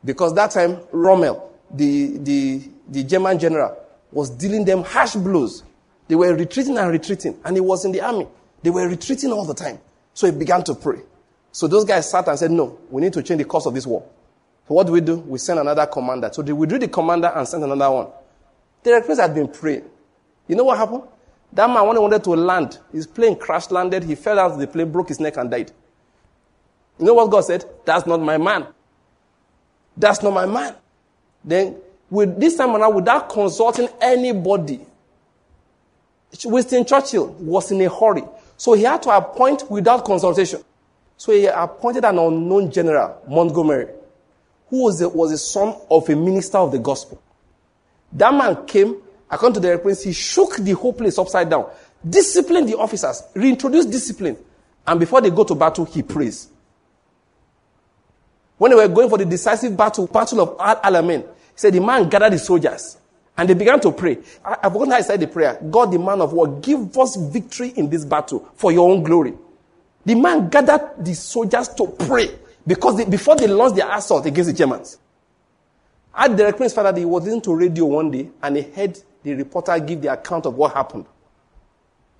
Because that time, Rommel, the, the, the German general, was dealing them harsh blows. They were retreating and retreating, and he was in the army. They were retreating all the time. So he began to pray. So those guys sat and said, No, we need to change the course of this war. So what do we do? We send another commander. So they withdrew the commander and sent another one. The recruits had been praying. You know what happened? That man, when he wanted to land, his plane crash landed, he fell out of the plane, broke his neck, and died. You know what God said? That's not my man. That's not my man. Then, with this time around, without consulting anybody, Winston Churchill was in a hurry. So he had to appoint without consultation. So he appointed an unknown general, Montgomery, who was the, was the son of a minister of the gospel. That man came, according to the reference, he shook the whole place upside down, disciplined the officers, reintroduced discipline, and before they go to battle, he prays. When they were going for the decisive battle, battle of Al Alamein, he said the man gathered the soldiers and they began to pray. I, I forgot how I said the prayer. God, the man of war, give us victory in this battle for your own glory. The man gathered the soldiers to pray because they, before they launched their assault against the Germans. I directed his father he was listening to radio one day and he heard the reporter give the account of what happened.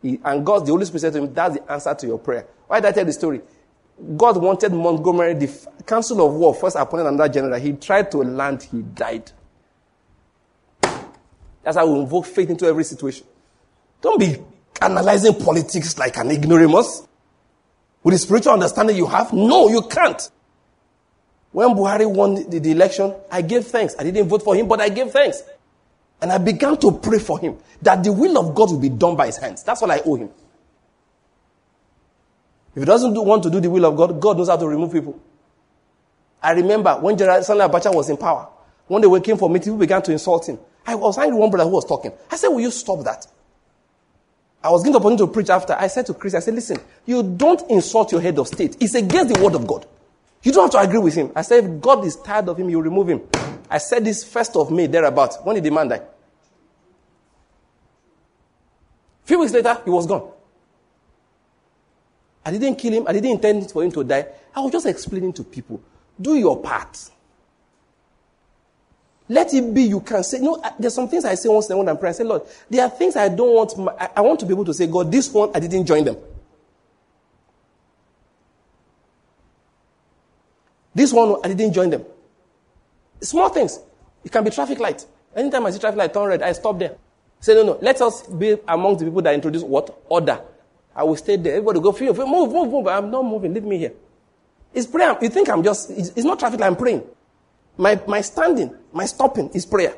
He, and God, the Holy Spirit said to him, That's the answer to your prayer. Why did I tell the story? God wanted Montgomery, the Council of War, first appointed another general. He tried to land, he died. That's how we invoke faith into every situation. Don't be analyzing politics like an ignoramus. With the spiritual understanding you have, no, you can't. When Buhari won the, the, election, I gave thanks. I didn't vote for him, but I gave thanks. And I began to pray for him that the will of God will be done by his hands. That's what I owe him. If he doesn't do, want to do the will of God, God knows how to remove people. I remember when General Sani Abacha was in power, when they were came for meeting, people began to insult him. I was angry with one brother who was talking. I said, Will you stop that? I was given the opportunity to preach after. I said to Chris, I said, Listen, you don't insult your head of state. It's against the word of God. You don't have to agree with him. I said, if God is tired of him, you remove him. I said this first of May, thereabout. When did the man die? A few weeks later, he was gone. I didn't kill him. I didn't intend for him to die. I was just explaining to people do your part. Let it be you can say, no, there's some things I say once in a while I'm praying. I say, Lord, there are things I don't want, my, I, I want to be able to say, God, this one, I didn't join them. This one, I didn't join them. Small things. It can be traffic light. Anytime I see traffic light turn red, I stop there. Say, no, no, let us be among the people that introduce what? Order. I will stay there. Everybody go, feel, move, move, move. I'm not moving. Leave me here. It's prayer. You think I'm just, it's, it's not traffic light, I'm praying. My, my standing, my stopping is prayer.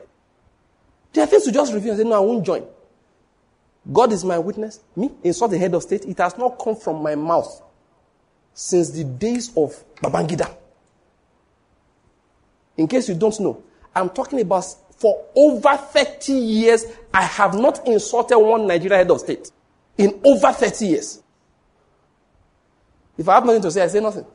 There are things to just refuse and say, no, I won't join. God is my witness. Me, insult the head of state. It has not come from my mouth since the days of Babangida. In case you don't know, I'm talking about for over 30 years, I have not insulted one Nigerian head of state. In over 30 years. If I have nothing to say, I say nothing.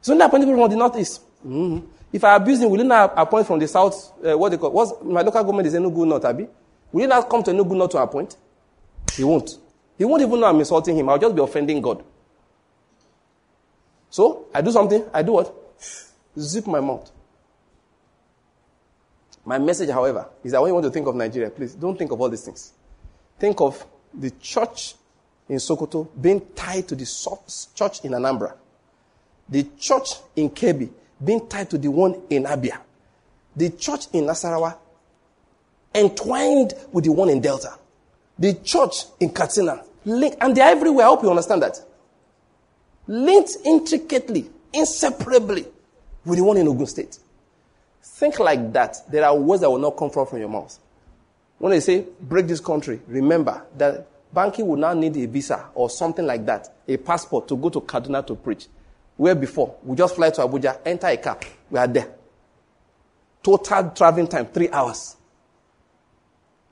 So only appointed people from the northeast. Mm-hmm. If I abuse him, will he not appoint from the south? Uh, what they call? What's, my local government is Enugu North, Abi. Will he not come to Enugu North to appoint? He won't. He won't even know I'm insulting him. I'll just be offending God. So I do something. I do what? Zip my mouth. My message, however, is that when you want to think of Nigeria, please don't think of all these things. Think of the church in Sokoto being tied to the church in Anambra, the church in Kebbi being tied to the one in Abia, the church in Nasarawa entwined with the one in Delta, the church in Katsina, linked, and they're everywhere. I hope you understand that. Linked intricately, inseparably with the one in Ogun State. Think like that. There are words that will not come from, your mouth. When they say break this country, remember that Banky will now need a visa or something like that, a passport to go to Kaduna to preach. Where before, we just fly to Abuja, enter a car, we are there. Total traveling time, three hours.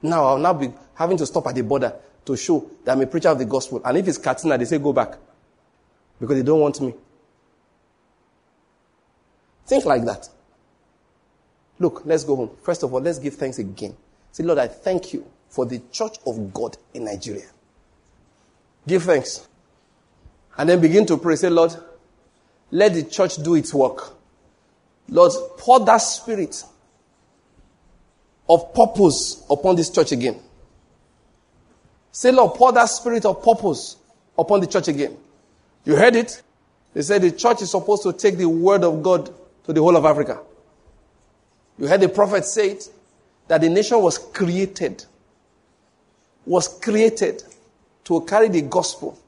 Now I'll now be having to stop at the border to show that I'm a preacher of the gospel. And if it's Katsina, they say go back. Because they don't want me. Think like that. Look, let's go home. First of all, let's give thanks again. Say, Lord, I thank you for the church of God in Nigeria. Give thanks. And then begin to pray. Say, Lord, let the church do its work. Lord, pour that spirit of purpose upon this church again. Say, Lord, pour that spirit of purpose upon the church again. You heard it? They said the church is supposed to take the word of God to the whole of Africa. You heard the prophet say it, that the nation was created, was created to carry the gospel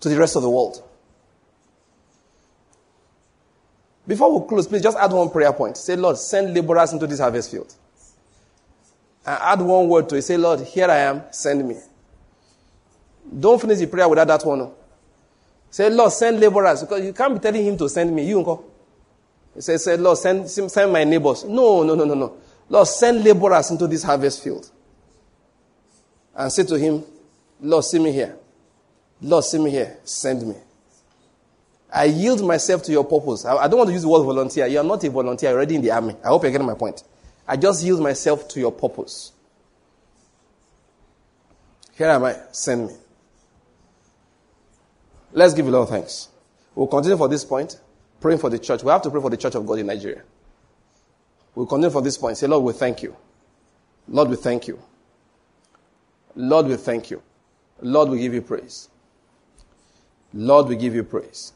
to the rest of the world. Before we close, please just add one prayer point. Say, Lord, send laborers into this harvest field. And add one word to it. Say, Lord, here I am, send me. Don't finish the prayer without that one. Oh. Say, Lord, send laborers. Because you can't be telling him to send me. You. He said, say, Lord, send, send my neighbors. No, no, no, no, no. Lord, send laborers into this harvest field. And say to him, Lord, see me here. Lord, see me here. Send me. I yield myself to your purpose. I, I don't want to use the word volunteer. You are not a volunteer. Already in the army. I hope you're getting my point. I just yield myself to your purpose. Here am I. Send me. Let's give a lot of thanks. We'll continue for this point praying for the church. We have to pray for the church of God in Nigeria. We'll continue for this point. Say, Lord, we thank you. Lord, we thank you. Lord, we thank you. Lord, we give you praise. Lord, we give you praise.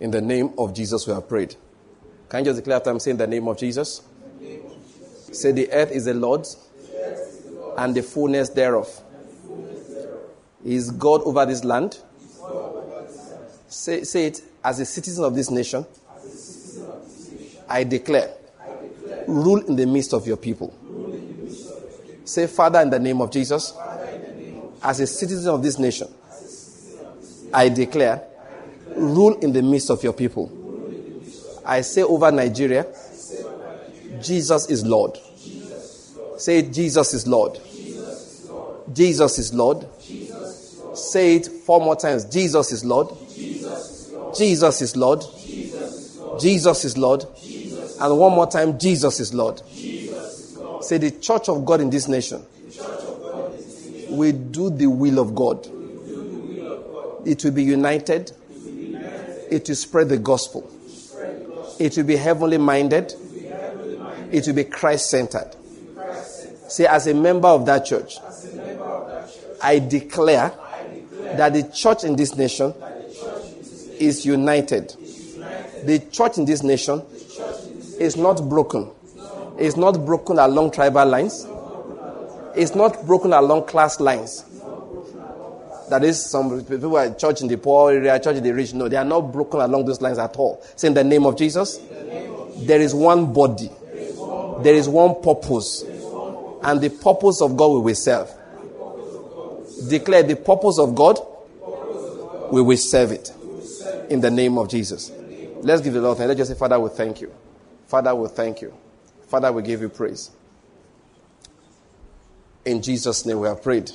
In the name of Jesus, we have prayed. Can you just declare after I'm saying the name of Jesus? Name of Jesus. Say, the earth is the Lord's the Lord. and the fullness thereof. He is God over this land. This. Say, say it as a citizen of this nation, I, declare, rule in the midst of your people. Say, Father, in the name of Jesus, as a citizen of this nation, I declare, rule in the midst of your people. I say over Nigeria, Jesus is Lord. Say, Jesus is Lord. Jesus is Lord. Say it four more times. Jesus is Lord. Jesus is Lord. Jesus is Lord. And one more time, Jesus is Lord. Say the church of God in this nation. We do the will of God. It will be united. It will spread the gospel. It will be heavenly minded. it will be Christ centered. Say, as a member of that church, I declare that the church in this nation is united. The church in this nation is not broken. It's not broken along tribal lines. It's not broken along class lines. That is, some people are church in the poor area, church in the rich. No, they are not broken along those lines at all. Say in the name of Jesus, there is one body, there is one purpose, and the purpose of God we will serve. Declare the purpose of God, we will serve it in the name of Jesus. Let's give the Lord thanks. Let's just say, Father, we thank you. Father, we thank you. Father, we give you praise. In Jesus' name we have prayed.